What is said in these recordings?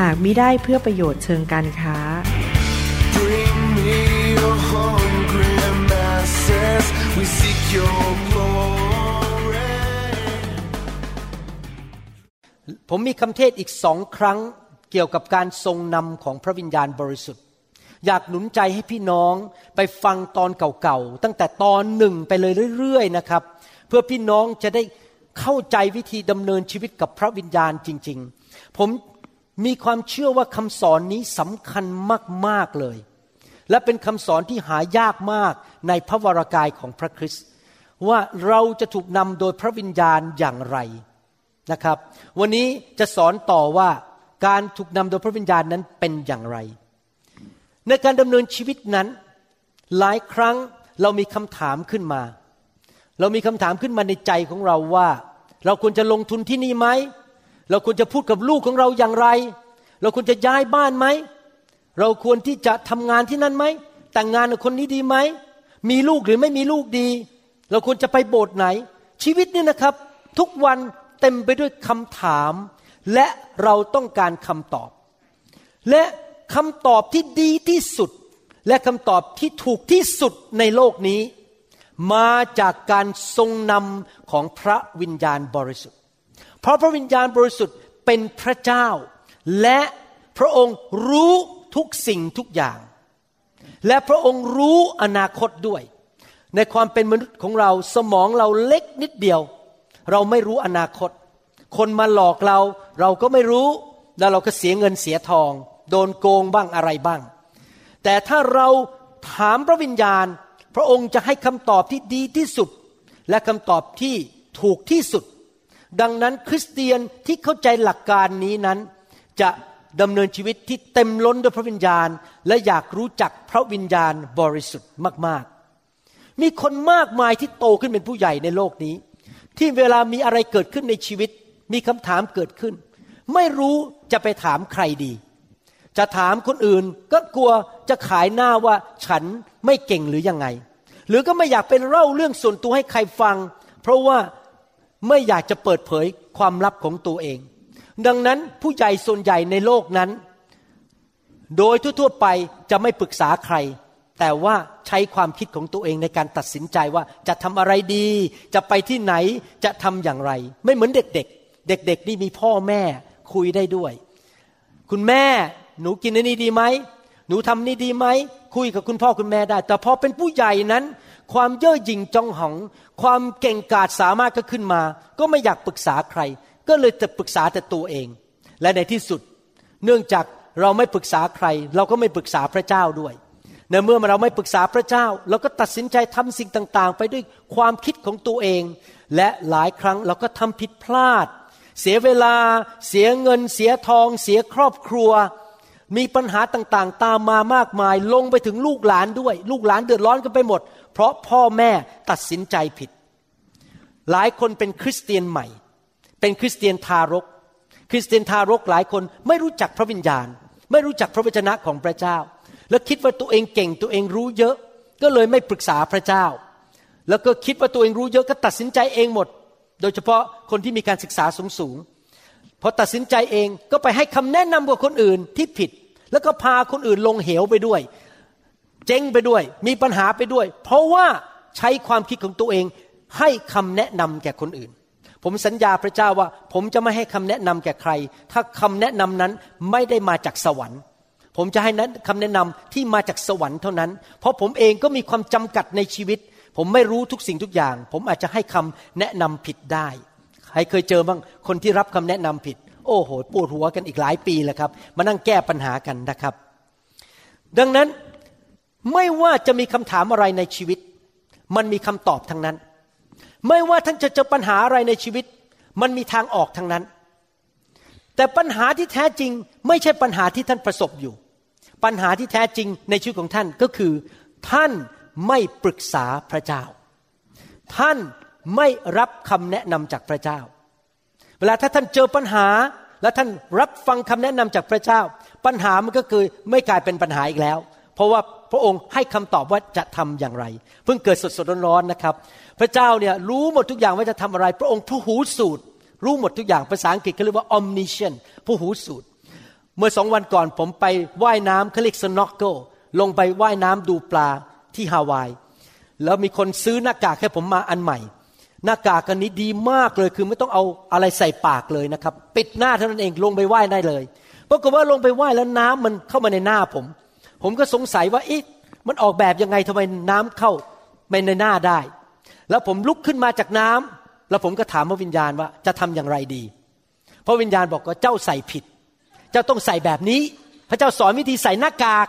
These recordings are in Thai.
หากมิได้เพื่อประโยชน์เชิงการค้า Bring me your hungry masses. We seek your glory. ผมมีคำเทศอีกสองครั้งเกี่ยวกับการทรงนำของพระวิญญาณบริสุทธิ์ อยากหนุนใจให้พี่น้องไปฟังตอนเก่าๆ ตั้งแต่ตอนหนึ่งไปเลยเรื่อยๆนะครับ เพื่อพี่น้องจะได้เข้าใจวิธีดำเนินชีวิตกับพระวิญญาณจริง ๆ ผม มีความเชื่อว่าคำสอนนี้สำคัญมาก ๆ เลย และเป็นคำสอนที่หายากมากในพระวรากายของพระคริสต์ว่าเราจะถูกนำโดยพระวิญญาณอย่างไรนะครับ วันนี้จะสอนต่อว่าการถูกนำโดยพระวิญญาณนั้นเป็นอย่างไร ในการดำเนินชีวิตนั้น หลายครั้งเรามีคำถามขึ้นมา เรามีคำถามขึ้นมาในใจของเราว่า เราควรจะลงทุนที่นี่ไหม เราควรจะพูดกับลูกของเราอย่างไร เราควรจะย้ายบ้านไหม เราควรที่จะทำงานที่นั่นไหม แต่งงานกับคนนี้ดีไหม มีลูกหรือไม่มีลูกดี เราควรจะไปโบสถ์ไหน ชีวิตนี่นะครับ ทุกวันเต็มไปด้วยคำถาม และเราต้องการคำตอบ และคำตอบที่ดีที่สุด และคำตอบที่ถูกที่สุดในโลกนี้ มาจากการทรงนำของพระวิญญาณบริสุทธิ์ เพราะพระวิญญาณบริสุทธิ์เป็นพระเจ้า และพระองค์รู้ทุกสิ่งทุกอย่าง และพระองค์รู้อนาคตด้วย ในความเป็นมนุษย์ของเราสมองเราเล็กนิดเดียว เราไม่รู้อนาคต คนมาหลอกเราเราก็ไม่รู้ แล้วเราก็เสียเงินเสียทอง โดนโกงบ้างอะไรบ้าง แต่ถ้าเราถามพระวิญญาณ พระองค์จะให้คำตอบที่ดีที่สุด และคำตอบที่ถูกที่สุด ดังนั้นคริสเตียนที่เข้าใจหลักการนี้นั้น จะดำเนินชีวิตที่เต็มล้นด้วยพระวิญญาณ และอยากรู้จักพระวิญญาณบริสุทธิ์มาก ๆ มีคนมากมายที่โตขึ้นเป็นผู้ใหญ่ในโลกนี้ ที่เวลามีอะไรเกิดขึ้นในชีวิต มีคำถามเกิดขึ้น ไม่รู้จะไปถามใครดี จะถามคนอื่นก็กลัวจะขายหน้าว่าฉันไม่เก่งหรือยังไง หรือก็ไม่อยากเป็นเล่าเรื่องส่วนตัวให้ใครฟัง เพราะว่า ไม่อยากจะเปิดเผยความลับของตัวเอง ดังนั้นผู้ใหญ่ส่วนใหญ่ในโลกนั้น โดยทั่วๆไปจะไม่ปรึกษาใคร แต่ว่าใช้ความคิดของตัวเองในการตัดสินใจว่าจะทำอะไรดี จะไปที่ไหนจะทำอย่างไร ไม่เหมือนเด็กๆ เด็กๆ นี่มีพ่อแม่คุยได้ด้วย คุณแม่หนูกินนนี้ดีไหมหนูทำนี่ดีไหมคุยกับคุณพ่อคุณแม่ได้ แต่พอเป็นผู้ใหญ่นั้น ความเย่อหยิ่งจองหอง ความเก่งกาจสามารถก็ขึ้นมา ก็ไม่อยากปรึกษาใคร ก็เลยจะปรึกษาแต่ตัวเอง และในที่สุด เนื่องจากเราไม่ปรึกษาใคร เราก็ไม่ปรึกษาพระเจ้าด้วยในเมื่อเราไม่ปรึกษาพระเจ้า เราก็ตัดสินใจทำสิ่งต่างๆ ไปด้วยความคิดของตัวเอง และหลายครั้งเราก็ทำผิดพลาด เสียเวลา เสียเงิน เสียทอง เสียครอบครัว มีปัญหาต่างๆ ตามมามากมาย ลงไปถึงลูกหลานด้วย ลูกหลานเดือดร้อนกันไปหมด เพราะพ่อแม่ตัดสินใจผิด หลายคนเป็นคริสเตียนใหม่ เป็นคริสเตียนทารก คริสเตียนทารกหลายคนไม่รู้จักพระวิญญาณ ไม่รู้จักพระวจนะของพระเจ้า แล้วคิดว่าตัวเองเก่งตัวเองรู้เยอะ ก็เลยไม่ปรึกษาพระเจ้า แล้วก็คิดว่าตัวเองรู้เยอะก็ตัดสินใจเองหมด โดยเฉพาะคนที่มีการศึกษาสูงสูงพอตัดสินใจเองก็ไปให้คำแนะนำกับคนอื่นที่ผิด แล้วก็พาคนอื่นลงเหวไปด้วย เจ๊งไปด้วย มีปัญหาไปด้วย เพราะว่าใช้ความคิดของตัวเอง ให้คำแนะนำแก่คนอื่น ผมสัญญาพระเจ้าว่า ผมจะไม่ให้คำแนะนำแก่ใคร ถ้าคำแนะนำนั้นไม่ได้มาจากสวรรค์ ผมจะให้นั้นคำแนะนำที่มาจากสวรรค์เท่านั้น เพราะผมเองก็มีความจำกัดในชีวิต ผมไม่รู้ทุกสิ่งทุกอย่าง ผมอาจจะให้คำแนะนำผิดได้ใครเคยเจอบ้างคนที่รับคำแนะนำผิด โอ้โหปวดหัวกันอีกหลายปีแล้วครับ มานั่งแก้ปัญหากันนะครับ ดังนั้น ไม่ว่าจะมีคำถามอะไรในชีวิต มันมีคำตอบทั้งนั้น ไม่ว่าท่านจะเจอปัญหาอะไรในชีวิต มันมีทางออกทั้งนั้น แต่ปัญหาที่แท้จริง ไม่ใช่ปัญหาที่ท่านประสบอยู่ ปัญหาที่แท้จริงในชีวิตของท่านก็คือ ท่านไม่ปรึกษาพระเจ้า ท่านไม่รับคำแนะนำจากพระเจ้า เวลาถ้าท่านเจอปัญหาและท่านรับฟังคำแนะนำจากพระเจ้า ปัญหามันก็คือไม่กลายเป็นปัญหาอีกแล้ว เพราะว่าพระองค์ให้คำตอบว่าจะทำอย่างไร เพิ่งเกิดสดๆร้อนๆนะครับ พระเจ้าเนี่ยรู้หมดทุกอย่างว่าจะทำอะไร พระองค์ผู้หูสูตร รู้หมดทุกอย่างภาษาอังกฤษเขาเรียกว่า omniscient ผู้หูสูตร เมื่อสองวันก่อนผมไปว่ายน้ำเขาเรียก snorkel ลงไปว่ายน้ำดูปลาที่ฮาวาย แล้วมีคนซื้อหน้ากากให้ผมมาอันใหม่ หน้ากากกันนี้ดีมากเลยคือไม่ต้องเอาอะไรใส่ปากเลยนะครับ ปิดหน้าเท่านั้นเองลงไปว่ายได้เลยปรากฏว่าลงไปว่ายแล้วน้ำมันเข้ามาในหน้าผม ผมก็สงสัยว่าเอ๊ะมันออกแบบยังไงทำไมน้ำเข้าไปในหน้าได้ แล้วผมลุกขึ้นมาจากน้ำแล้วผมก็ถามพระวิญญาณว่าจะทำอย่างไรดี พระวิญญาณบอกว่าเจ้าใส่ผิด เจ้าต้องใส่แบบนี้ พระเจ้าสอนวิธีใส่หน้ากาก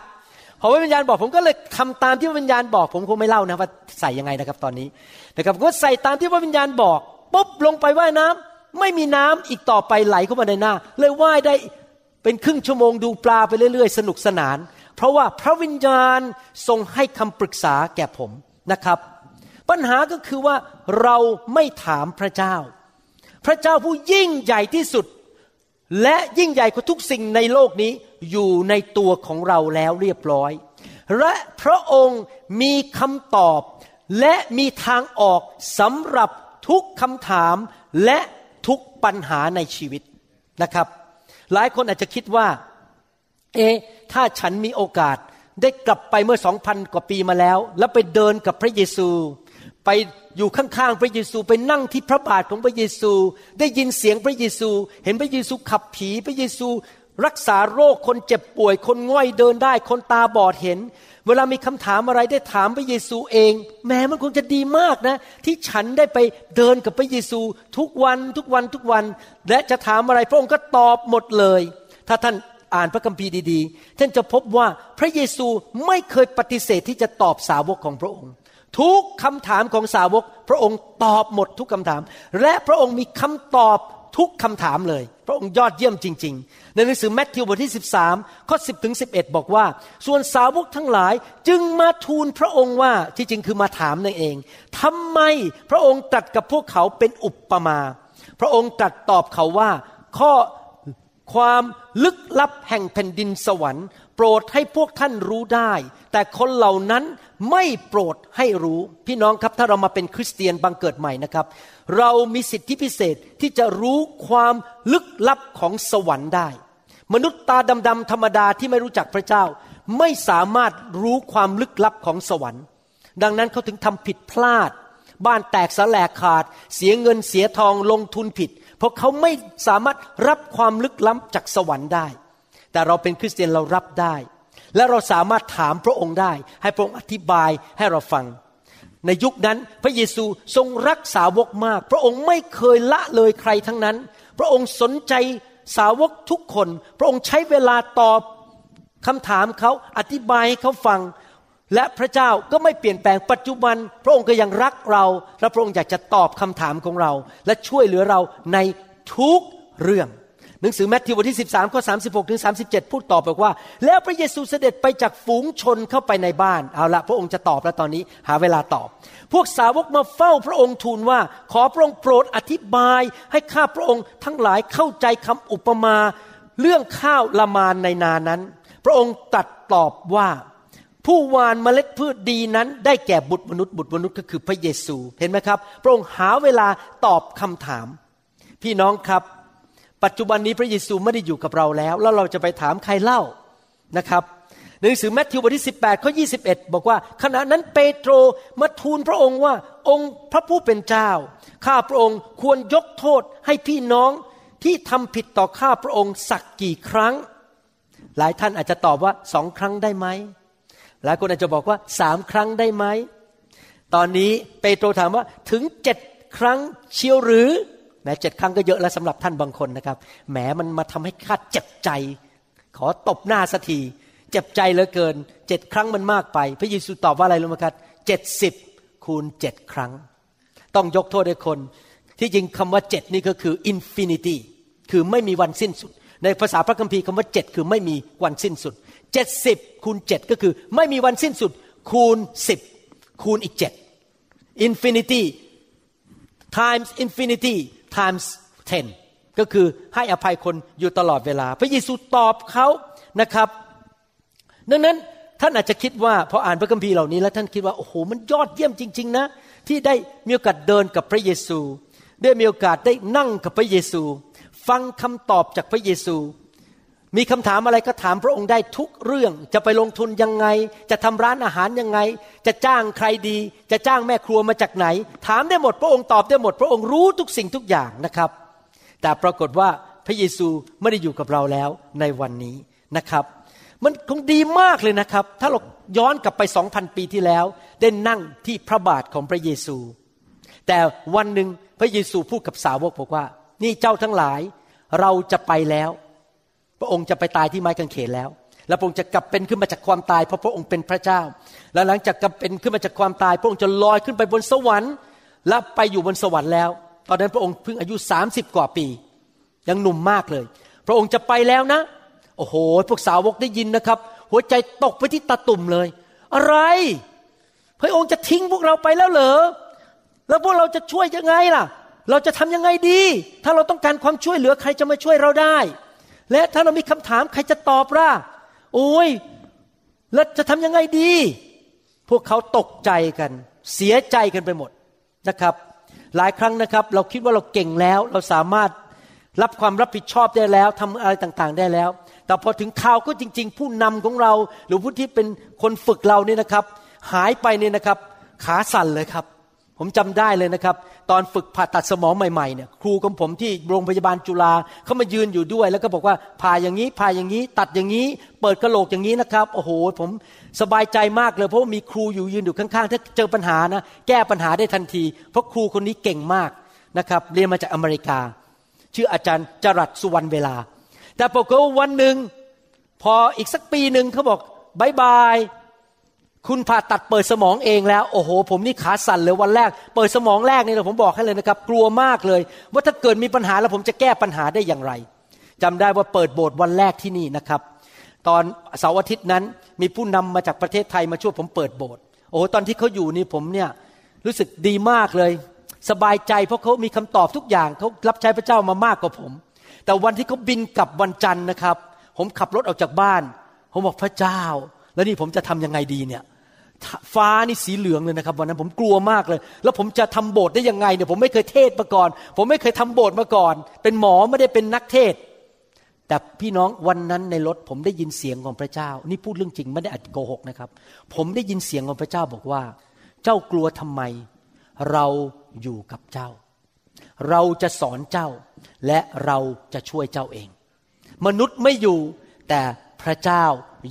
พอพระวิญญาณบอกผมก็เลยทำตามที่พระวิญญาณบอก ผมคงไม่เล่านะว่าใส่ยังไงนะครับตอนนี้นะครับผมก็ใส่ตามที่พระวิญญาณบอกปุ๊บลงไปว่ายน้ำไม่มีน้ำอีกต่อไปไหลเข้ามาในหน้า เลยว่ายได้เป็นครึ่งชั่วโมงดูปลาไปเรื่อยๆ สนุกสนาน เพราะว่าพระวิญญาณทรงให้คำปรึกษาแก่ผมนะครับ ปัญหาก็คือว่าเราไม่ถามพระเจ้า พระเจ้าผู้ยิ่งใหญ่ที่สุด และยิ่งใหญ่กว่าทุกสิ่งในโลกนี้อยู่ในตัวของเราแล้วเรียบร้อย และพระองค์มีคำตอบและมีทางออกสำหรับทุกคำถามและทุกปัญหาในชีวิตนะครับ หลายคนอาจจะคิดว่า เอ ถ้าฉันมีโอกาสได้กลับไปเมื่อสองพันกว่าปีมาแล้ว แล้วไปเดินกับพระเยซู ไปอยู่ข้างๆพระเยซู ไปนั่งที่พระบาทของพระเยซู ได้ยินเสียงพระเยซู เห็นพระเยซูขับผีพระเยซู รักษาโรคคนเจ็บป่วย คนง่อยเดินได้ คนตาบอดเห็น เวลามีคำถามอะไรได้ถามพระเยซูเอง แม้มันคงจะดีมากนะ ที่ฉันได้ไปเดินกับพระเยซู ทุกวันทุกวันทุกวัน และจะถามอะไรพระองค์ก็ตอบหมดเลย ถ้าท่าน อ่านพระคัมภีร์ดีๆ ท่านจะพบว่าพระเยซูไม่เคยปฏิเสธที่จะตอบสาวกของพระองค์ ทุกคำถามของสาวก พระองค์ตอบหมดทุกคำถาม และพระองค์มีคำตอบทุกคำถามเลย พระองค์ยอดเยี่ยมจริง ๆ ในหนังสือแมทธิวบทที่ 13 ข้อ 10 ถึง 11 บอกว่า ส่วนสาวกทั้งหลายจึงมาทูลพระองค์ว่าที่จริงคือมาถามนั่นเองทำไมพระองค์ตรัสกับพวกเขาเป็นอุปมา พระองค์ตรัสตอบเขาว่าข้อ ความลึกลับแห่งแผ่นดินสวรรค์ โปรดให้พวกท่านรู้ได้ แต่คนเหล่านั้นไม่โปรดให้รู้ พี่น้องครับถ้าเรามาเป็นคริสเตียนบังเกิดใหม่นะครับ เรามีสิทธิพิเศษที่จะรู้ความลึกลับของสวรรค์ได้ มนุษย์ตาดำๆธรรมดาที่ไม่รู้จักพระเจ้า ไม่สามารถรู้ความลึกลับของสวรรค์ ดังนั้นเขาถึงทำผิดพลาด บ้านแตกสลายขาด เสียเงินเสียทองลงทุนผิด เพราะเขาไม่สามารถรับความลึกล้ำจากสวรรค์ได้ แต่เราเป็นคริสเตียนเรารับได้ และเราสามารถถามพระองค์ได้ ให้พระองค์อธิบายให้เราฟัง ในยุคนั้นพระเยซูทรงรักสาวกมาก พระองค์ไม่เคยละเลยใครทั้งนั้น พระองค์สนใจสาวกทุกคน พระองค์ใช้เวลาตอบคำถามเขาอธิบายให้เขาฟัง และพระเจ้าก็ไม่เปลี่ยนแปลงปัจจุบัน พระองค์ก็ยังรักเรา และพระองค์อยากจะตอบคำถามของเรา และช่วยเหลือเราในทุกเรื่อง หนังสือแมทธิวบทที่ 13ข้อ36ถึง37 พูดตอบบอกว่า แล้วพระเยซูเสด็จไปจากฝูงชนเข้าไปในบ้าน เอาละพระองค์จะตอบแล้วตอนนี้หาเวลาตอบ พวกสาวกมาเฝ้าพระองค์ทูลว่า ขอพระองค์โปรดอธิบายให้ข้าพระองค์ทั้งหลายเข้าใจคำอุปมา เรื่องข้าวละมานในนานั้น พระองค์ตัดตอบว่า ผู้หวานเมล็ดพืชดีนั้น ได้แก่บุตรมนุษย์บุตรมนุษย์ก็คือพระเยซูเห็นไหมครับ พระองค์หาเวลาตอบคำถาม พี่น้องครับ ปัจจุบันนี้พระเยซูไม่ได้อยู่กับเราแล้ว แล้วเราจะไปถามใครเล่านะครับหนังสือแมทธิวบทที่ 18ข้อ21 บอกว่า ขณะนั้นเปโตรมาทูลพระองค์ว่าองค์พระผู้เป็นเจ้า ข้าพระองค์ควรยกโทษให้พี่น้องที่ทำผิดต่อข้าพระองค์สักกี่ครั้ง หลายท่านอาจจะตอบว่าสองครั้งได้ไหม หลายคนอาจจะบอกว่าสามครั้งได้ไหม ตอนนี้เปโตรถามว่าถึงเจ็ดครั้งเชียวหรือแม้เจ็ดครั้งก็เยอะแล้วสำหรับท่านบางคนนะครับแหมมันมาทำให้ข้าเจ็บใจ ขอตบหน้าสักทีเจ็บใจเหลือเกินเจ็ดครั้งมันมากไป พระเยซูตอบว่าอะไรรู้ไหมครับเจ็ดสิบคูณเจ็ดครั้ง ต้องยกโทษให้คน ที่จริงคำว่าเจ็ดนี่ก็คือ infinity คือไม่มีวันสิ้นสุด ในภาษาพระคัมภีร์คำว่าเจ็ดคือไม่มีวันสิ้นสุด เจ็ดสิบคูณเจ็ดก็คือไม่มีวันสิ้นสุดคูณสิบคูณอีกเจ็ด infinity times infinity times 10 ก็คือให้อภัยคนอยู่ตลอดเวลา พระเยซูตอบเขานะครับ ดังนั้นท่านอาจจะคิดว่าพออ่านพระคัมภีร์เหล่านี้แล้วท่านคิดว่าโอ้โหมันยอดเยี่ยมจริง ๆ นะ ที่ได้มีโอกาสเดินกับพระเยซู ได้มีโอกาสได้นั่งกับพระเยซู ฟังคำตอบจากพระเยซู มีคำถามอะไรก็ถามพระองค์ได้ทุกเรื่อง จะไปลงทุนยังไง จะทำร้านอาหารยังไง จะจ้างใครดี จะจ้างแม่ครัวมาจากไหน ถามได้หมดพระองค์ตอบได้หมด พระองค์รู้ทุกสิ่งทุกอย่างนะครับ แต่ปรากฏว่าพระเยซูไม่ได้อยู่กับเราแล้วในวันนี้นะครับ มันคงดีมากเลยนะครับ ถ้าเราย้อนกลับไปสองพันปีที่แล้ว ได้นั่งที่พระบาทของพระเยซู แต่วันหนึ่งพระเยซูพูดกับสาวกบอกว่า นี่เจ้าทั้งหลายเราจะไปแล้ว พระองค์จะไปตายที่ไม้กางเขนแล้ว แล้วพระองค์จะกลับเป็นขึ้นมาจากความตายเพราะพระองค์เป็นพระเจ้า แล้วหลังจากกลับเป็นขึ้นมาจากความตาย พระองค์จะลอยขึ้นไปบนสวรรค์และไปอยู่บนสวรรค์แล้ว ตอนนั้นพระองค์เพิ่งอายุสามสิบกว่าปี ยังหนุ่มมากเลย พระองค์จะไปแล้วนะ โอ้โห พวกสาวกได้ยินนะครับ หัวใจตกไปที่ตาตุ่มเลย อะไรพระองค์จะทิ้งพวกเราไปแล้วเหรอ แล้วพวกเราจะช่วยยังไงล่ะ เราจะทำยังไงดี ถ้าเราต้องการความช่วยเหลือใครจะมาช่วยเราได้ และถ้าเรามีคำถามใครจะตอบล่ะโอ้ยแล้วจะทำยังไงดี พวกเขาตกใจกัน เสียใจกันไปหมดนะครับ หลายครั้งนะครับ เราคิดว่าเราเก่งแล้ว เราสามารถรับความรับผิดชอบได้แล้วทำอะไรต่างๆได้แล้ว แต่พอถึงข่าวก็จริง ๆ ผู้นำของเรา หรือผู้ที่เป็นคนฝึกเราเนี่ยนะครับ หายไปเนี่ยนะครับ ขาสั่นเลยครับ ผมจำได้เลยนะครับ ตอนฝึกผ่าตัดสมองใหม่ๆเนี่ยครูของผมที่โรงพยาบาลจุฬาเขามายืนอยู่ด้วย แล้วก็บอกว่าผ่าอย่างนี้ผ่าอย่างนี้ ตัดอย่างนี้ เปิดกระโหลกอย่างนี้นะครับโอ้โห ผมสบายใจมากเลย เพราะว่ามีครูอยู่ยืนอยู่ข้างๆถ้าเจอปัญหานะแก้ปัญหาได้ทันที เพราะครูคนนี้เก่งมากนะครับเรียนมาจากอเมริกา ชื่ออาจารย์จรัสสุวรรณเวลา แต่ปรากฏว่าวันหนึ่งพออีกสักปีหนึ่งเขาบอก bye bye คุณผ่าตัดเปิดสมองเองแล้วโอ้โห ผมนี่ขาสั่นเลยวันแรก เปิดสมองแรกนี่เราผมบอกให้เลยนะครับ กลัวมากเลย ว่าถ้าเกิดมีปัญหาแล้วผมจะแก้ปัญหาได้อย่างไรจำได้ว่าเปิดโบสถ์วันแรกที่นี่นะครับ ตอนเสาร์อาทิตย์นั้นมีผู้นำมาจากประเทศไทยมาช่วยผมเปิดโบสถ์โอ้โหตอนที่เขาอยู่นี่ผมเนี่ยรู้สึกดีมากเลย สบายใจเพราะเขามีคำตอบทุกอย่างเขารับใช้พระเจ้ามามากกว่าผม แต่วันที่เขาบินกลับวันจันทร์นะครับ ผมขับรถออกจากบ้าน ผมบอกพระเจ้า แล้วนี่ผมจะทำยังไงดีเนี่ย ฟ้านี่สีเหลืองเลยนะครับ วันนั้นผมกลัวมากเลย แล้วผมจะทำโบสถ์ได้ยังไงเนี่ยผมไม่เคยเทศมาก่อน ผมไม่เคยทำโบสถ์มาก่อน เป็นหมอไม่ได้เป็นนักเทศ แต่พี่น้องวันนั้นในรถผมได้ยินเสียงของพระเจ้า นี่พูดเรื่องจริงไม่ได้อัดโกหกนะครับ ผมได้ยินเสียงของพระเจ้าบอกว่า เจ้ากลัวทำไม เราอยู่กับเจ้า เราจะสอนเจ้า และเราจะช่วยเจ้าเอง มนุษย์ไม่อยู่แต่พระเจ้า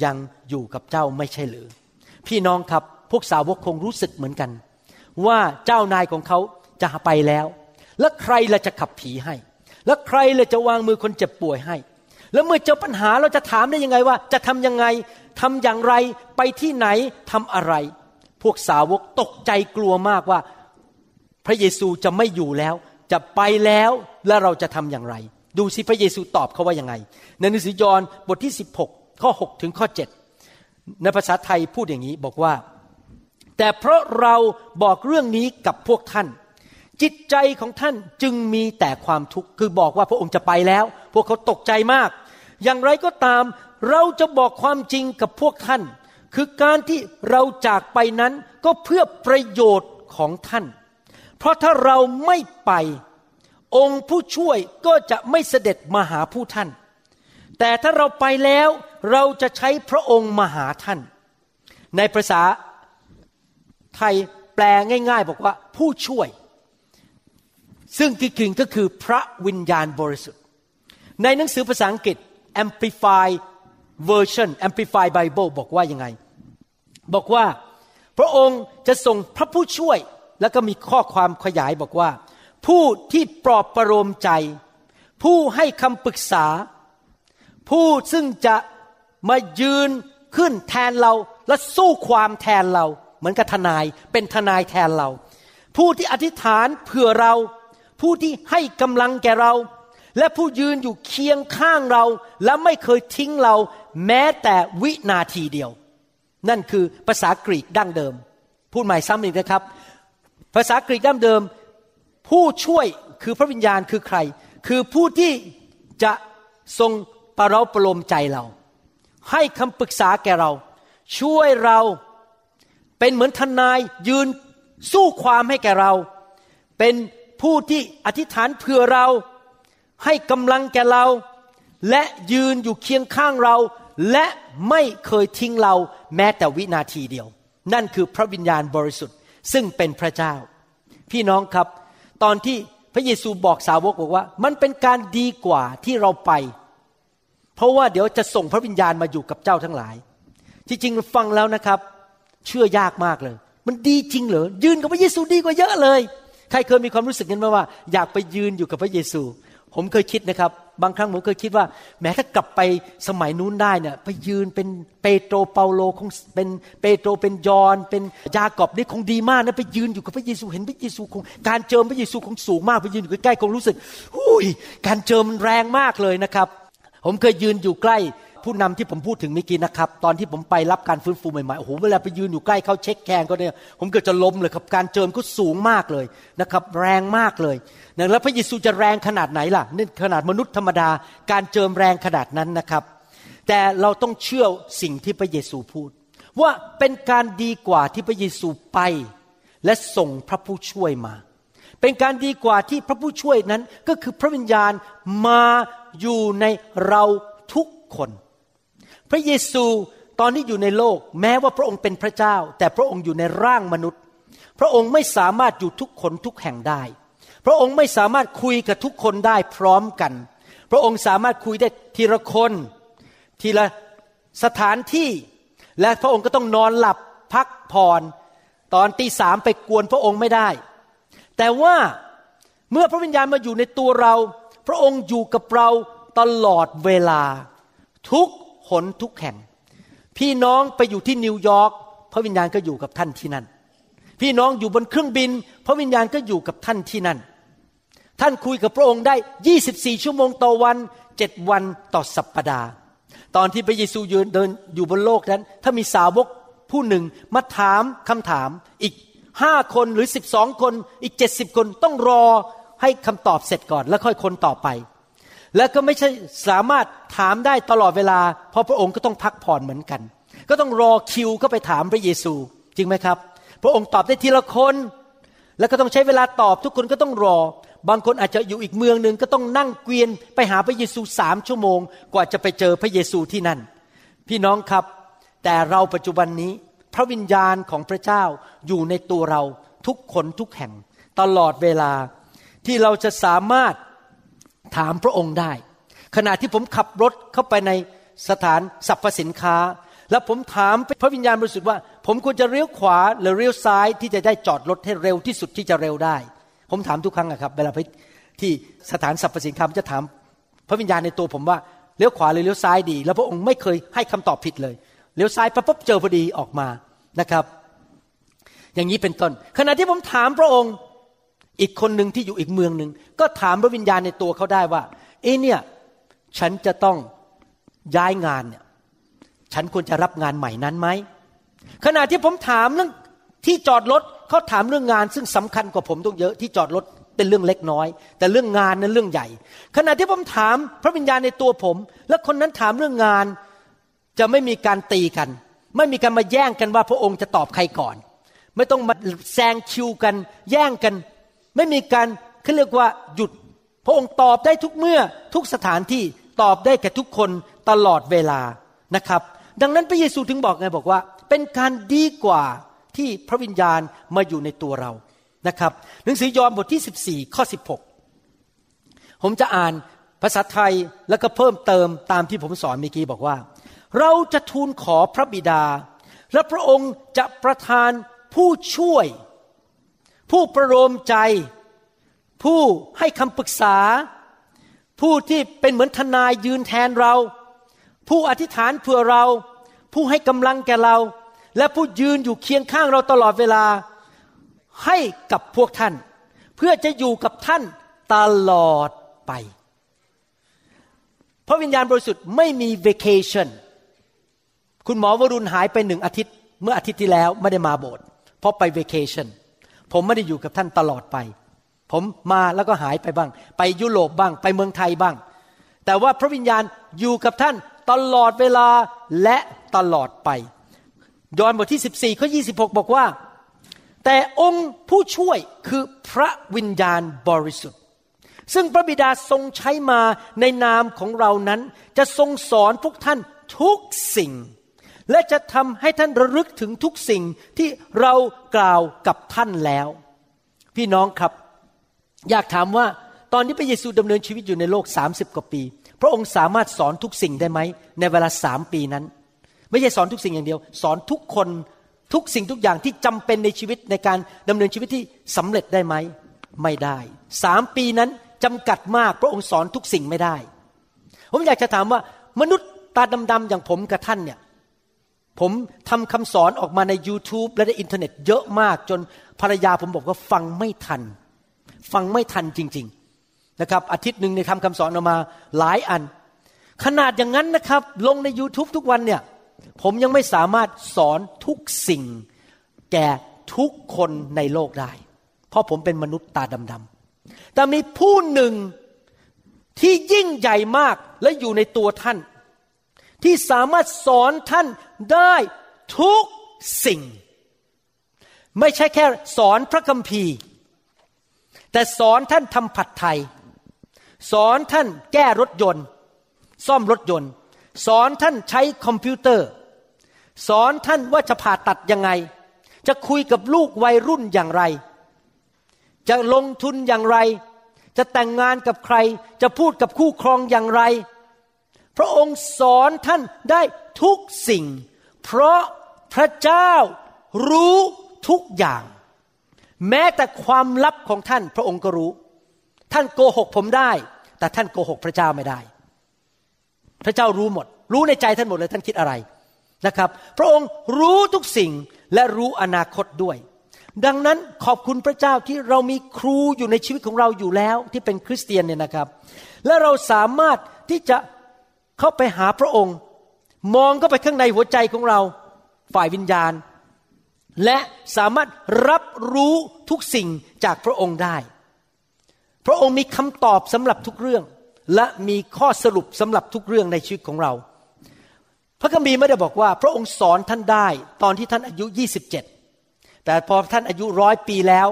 ยังอยู่กับเจ้าไม่ใช่หรือ พี่น้องครับพวกสาวกคงรู้สึกเหมือนกัน ว่าเจ้านายของเขาจะไปแล้ว แล้วใครละจะขับผีให้ แล้วใครละจะวางมือคนเจ็บป่วยให้ แล้วเมื่อเจอปัญหาเราจะถามได้ยังไงว่า จะทำยังไงทำอย่างไรไปที่ไหนทำอะไร พวกสาวกตกใจกลัวมากว่า พระเยซูจะไม่อยู่แล้ว จะไปแล้วแล้วเราจะทำอย่างไร ดูสิพระเยซูตอบเขาว่ายังไงในหนังสือยอห์นบทที่ 16 ข้อ 6 ถึงข้อ 7 ในภาษาไทยพูดอย่างนี้บอกว่า แต่เพราะเราบอกเรื่องนี้กับพวกท่าน จิตใจของท่านจึงมีแต่ความทุกข์คือบอกว่าพระองค์จะไปแล้ว พวกเขาตกใจมาก อย่างไรก็ตามเราจะบอกความจริงกับพวกท่าน คือการที่เราจากไปนั้นก็เพื่อประโยชน์ของท่าน เพราะถ้าเราไม่ไป องค์ผู้ช่วยก็จะไม่เสด็จมาหาผู้ท่าน แต่ถ้าเราไปแล้วเราจะใช้พระองค์มาหาท่าน ในภาษาไทยแปลง่ายๆ บอกว่าผู้ช่วย ซึ่งจริงๆก็คือพระวิญญาณบริสุทธิ์ ในหนังสือภาษาอังกฤษ Amplify Version Amplify Bible บอกว่ายังไง บอกว่าพระองค์จะส่งพระผู้ช่วยแล้วก็มีข้อความขยายบอกว่า ผู้ที่ปลอบประโลมใจ ผู้ให้คำปรึกษา ผู้ซึ่งจะมายืนขึ้นแทนเราและสู้ความแทนเรา เหมือนกับทนายเป็นทนายแทนเรา ผู้ที่อธิษฐานเผื่อเรา ผู้ที่ให้กำลังแก่เรา และผู้ยืนอยู่เคียงข้างเรา และไม่เคยทิ้งเรา แม้แต่วินาทีเดียว นั่นคือภาษากรีกดั้งเดิม พูดใหม่ซ้ำอีกนะครับ ภาษากรีกดั้งเดิม ผู้ช่วยคือพระวิญญาณคือใคร คือผู้ที่จะทรง ประเราประโลมใจเรา ให้คำปรึกษาแก่เรา ช่วยเราเป็นเหมือนทนายยืนสู้ความให้แก่เรา เป็นผู้ที่อธิษฐานเผื่อเรา ให้กำลังแก่เรา และยืนอยู่เคียงข้างเรา และไม่เคยทิ้งเราแม้แต่วินาทีเดียว นั่นคือพระวิญญาณบริสุทธิ์ ซึ่งเป็นพระเจ้า พี่น้องครับ ตอนที่พระเยซูบอกสาวกบอกว่า มันเป็นการดีกว่าที่เราไป เพราะว่าเดี๋ยวจะส่งพระวิญญาณมาอยู่กับเจ้าทั้งหลาย ที่จริงฟังแล้วนะครับ เชื่อยากมากเลย มันดีจริงเหรอยืนกับพระเยซูดีกว่าเยอะเลย ใครเคยมีความรู้สึกนั้นไหมว่า อยากไปยืนอยู่กับพระเยซู ผมเคยคิดนะครับ บางครั้งผมเคยคิดว่า แม้ถ้ากลับไปสมัยนู้นได้เนี่ยไปยืนเป็นเปโตรเปาโลคงเป็นเปโตรเป็นยอน เป็นยากอบนี่คงดีมากนะไปยืนอยู่กับพระเยซูเห็นพระเยซูคงการเจิมพระเยซูคงสูงมากไปยืนอยู่ใกล้ๆคงรู้สึกอุ้ยการเจิมมันแรงมากเลยนะครับ ผมเคยยืนอยู่ใกล้ผู้นำที่ผมพูดถึงเมื่อกี้นะครับ ตอนที่ผมไปรับการฟื้นฟูใหม่ๆโอ้โหเวลาไปยืนอยู่ใกล้เขาเช็คแกงก็เนี่ยผมเกิดจะล้มเลยครับการเจิมก็สูงมากเลยนะครับแรงมากเลยนะแล้วพระเยซูจะแรงขนาดไหนล่ะนี่ขนาดมนุษย์ธรรมดา การเจิมแรงขนาดนั้นนะครับ แต่เราต้องเชื่อสิ่งที่พระเยซูพูด ว่าเป็นการดีกว่าที่พระเยซูไป และส่งพระผู้ช่วยมา เป็นการดีกว่าที่พระผู้ช่วยนั้นก็คือพระวิญญาณมา อยู่ในเราทุกคน พระเยซูตอนที่อยู่ในโลก แม้ว่าพระองค์เป็นพระเจ้า แต่พระองค์อยู่ในร่างมนุษย์ พระองค์ไม่สามารถอยู่ทุกคนทุกแห่งได้ พระองค์ไม่สามารถคุยกับทุกคนได้พร้อมกัน พระองค์สามารถคุยได้ทีละคน ทีละสถานที่ และพระองค์ก็ต้องนอนหลับพักผ่อนตอนตีสามไปกวนพระองค์ไม่ได้ แต่ว่าเมื่อพระวิญญาณมาอยู่ในตัวเรา พระองค์อยู่กับเราตลอดเวลา ทุกหนทุกแห่ง พี่น้องไปอยู่ที่นิวยอร์กพระวิญญาณก็อยู่กับท่านที่นั่น พี่น้องอยู่บนเครื่องบิน พระวิญญาณก็อยู่กับท่านที่นั่น ท่านคุยกับพระองค์ได้ 24 ชั่วโมงต่อวัน 7 วันต่อสัปปดาห์ ตอนที่พระเยซูยืนเดินอยู่บนโลกนั้น ถ้ามีสาวกผู้หนึ่งมาถามคำถามอีกห้าคนหรือสิบสองคนอีกเจ็ดสิบคนต้องรอ ให้คำตอบเสร็จก่อน แล้วค่อยคนต่อไป แล้วก็ไม่ใช่สามารถถามได้ตลอดเวลา เพราะพระองค์ก็ต้องพักผ่อนเหมือนกัน ก็ต้องรอคิวก็ไปถามพระเยซู จริงไหมครับ พระองค์ตอบได้ทีละคน แล้วก็ต้องใช้เวลาตอบทุกคนก็ต้องรอบางคนอาจจะอยู่อีกเมืองหนึ่งก็ต้องนั่งเกวียนไปหาพระเยซูสามชั่วโมง กว่าจะไปเจอพระเยซูที่นั่น พี่น้องครับ แต่เราปัจจุบันนี้ พระวิญญาณของพระเจ้าอยู่ในตัวเราทุกคนทุกแห่ง ตลอดเวลา ที่เราจะสามารถถามพระองค์ได้ ขณะที่ผมขับรถเข้าไปในสถานสรรพสินค้า แล้วผมถามพระวิญญาณบริสุทธิ์ว่า ผมควรจะเลี้ยวขวาหรือเลี้ยวซ้ายที่จะได้จอดรถให้เร็วที่สุดที่จะเร็วได้ ผมถามทุกครั้งอะครับ เวลาไปที่สถานสรรพสินค้าผมจะถามพระวิญญาณในตัวผมว่าเลี้ยวขวาหรือเลี้ยวซ้ายดี แล้วพระองค์ไม่เคยให้คำตอบผิดเลยเลี้ยวซ้ายปะป๊บเจอพอดีออกมานะครับ อย่างนี้เป็นต้น ขณะที่ผมถามพระองค์ อีกคนหนึ่งที่อยู่อีกเมืองหนึ่งก็ถามพระวิญญาณในตัวเขาได้ว่า เอ้เนี่ย ฉันจะต้องย้ายงานเนี่ย ฉันควรจะรับงานใหม่นั้นไหมขณะที่ผมถามเรื่องที่จอดรถเขาถามเรื่องงาน ซึ่งสำคัญกว่าผมต้องเยอะที่จอดรถเป็นเรื่องเล็กน้อย แต่เรื่องงานนั้นเรื่องใหญ่ ขณะที่ผมถามพระวิญญาณในตัวผม และคนนั้นถามเรื่องงานจะไม่มีการตีกัน ไม่มีการมาแย่งกันว่าพระองค์จะตอบใครก่อน ไม่ต้องมาแซงคิวกัน แย่งกัน ไม่มีการเขาเรียกว่าหยุด พระองค์ตอบได้ทุกเมื่อทุกสถานที่ตอบได้แก่ทุกคนตลอดเวลานะครับ ดังนั้นพระเยซูถึงบอกไงบอกว่า เป็นการดีกว่าที่พระวิญญาณมาอยู่ในตัวเรานะครับหนังสือยอห์นบทที่ 14 ข้อ 16 ผมจะอ่านภาษาไทยแล้วก็เพิ่มเติมตามที่ผมสอนเมื่อกี้บอกว่า เราจะทูลขอพระบิดา และพระองค์จะประทานผู้ช่วย ผู้ประโลมใจ ผู้ให้คำปรึกษา ผู้ที่เป็นเหมือนทนายยืนแทนเรา ผู้อธิษฐานเพื่อเรา ผู้ให้กำลังแก่เรา และผู้ยืนอยู่เคียงข้างเราตลอดเวลา ให้กับพวกท่าน เพื่อจะอยู่กับท่านตลอดไปพระวิญญาณบริสุทธิ์ไม่มี vacation คุณหมอวรุณหายไปหนึ่งอาทิตย์ เมื่ออาทิตย์ที่แล้วไม่ได้มาโบสถ์เพราะไป vacation ผมไม่ได้อยู่กับท่านตลอดไป ผมมาแล้วก็หายไปบ้าง ไปยุโรปบ้าง ไปเมืองไทยบ้าง แต่ว่าพระวิญญาณอยู่กับท่านตลอดเวลาและตลอดไป ยอห์นบทที่ 14ข้อ26บอกว่า แต่องค์ผู้ช่วยคือพระวิญญาณบริสุทธิ์ ซึ่งพระบิดาทรงใช้มาในนามของเรานั้น จะทรงสอนพวกท่านทุกสิ่ง และจะทำให้ท่านระลึกถึงทุกสิ่งที่เรากล่าวกับท่านแล้ว พี่น้องครับ อยากถามว่าตอนที่พระเยซูดำเนินชีวิตอยู่ในโลก 30 กว่าปี พระองค์สามารถสอนทุกสิ่งได้ไหม ในเวลาสามปีนั้น ไม่ใช่สอนทุกสิ่งอย่างเดียว สอนทุกคนทุกสิ่งทุกอย่างที่จำเป็นในชีวิตในการดำเนินชีวิตที่สำเร็จได้ไหม ไม่ได้สามปีนั้นจำกัดมากพระองค์สอนทุกสิ่งไม่ได้ ผมอยากจะถามว่ามนุษย์ตาดำๆอย่างผมกับท่านเนี่ย ผมทำคำสอนออกมาใน YouTube และในอินเทอร์เน็ตเยอะมากจนภรรยาผมบอกว่าฟังไม่ทัน ฟังไม่ทันจริง ๆนะครับ อาทิตย์หนึ่งในทำคำสอนออกมาหลายอัน ขนาดอย่างนั้นนะครับ ลงใน YouTube ทุกวันเนี่ย ผมยังไม่สามารถสอนทุกสิ่ง แก่ทุกคนในโลกได้ เพราะผมเป็นมนุษย์ตาดำๆแต่มีผู้หนึ่งที่ยิ่งใหญ่มากและอยู่ในตัวท่าน ที่สามารถสอนท่าน ได้ทุกสิ่ง ไม่ใช่แค่สอนพระคัมภีร์ แต่สอนท่านทำผัดไทย สอนท่านแก้รถยนต์ ซ่อมรถยนต์ สอนท่านใช้คอมพิวเตอร์ สอนท่านว่าจะผ่าตัดยังไง จะคุยกับลูกวัยรุ่นอย่างไร จะลงทุนอย่างไร จะแต่งงานกับใคร จะพูดกับคู่ครองอย่างไร พระองค์สอนท่านได้ทุกสิ่ง เพราะพระเจ้ารู้ทุกอย่าง แม้แต่ความลับของท่านพระองค์ก็รู้ ท่านโกหกผมได้ แต่ท่านโกหกพระเจ้าไม่ได้ พระเจ้ารู้หมด รู้ในใจท่านหมดเลยท่านคิดอะไรนะครับ พระองค์รู้ทุกสิ่งและรู้อนาคตด้วย ดังนั้นขอบคุณพระเจ้าที่เรามีครูอยู่ในชีวิตของเราอยู่แล้วที่เป็นคริสเตียนเนี่ยนะครับ และเราสามารถที่จะเข้าไปหาพระองค์ มองเข้าไปข้างในหัวใจของเราฝ่ายวิญญาณ และสามารถรับรู้ทุกสิ่งจากพระองค์ได้ พระองค์มีคำตอบสำหรับทุกเรื่อง และมีข้อสรุปสำหรับทุกเรื่องในชีวิตของเรา พระคัมภีร์ไม่ได้บอกว่า พระองค์สอนท่านได้ตอนที่ท่านอายุ 27 แต่พอท่านอายุร้อยปีแล้ว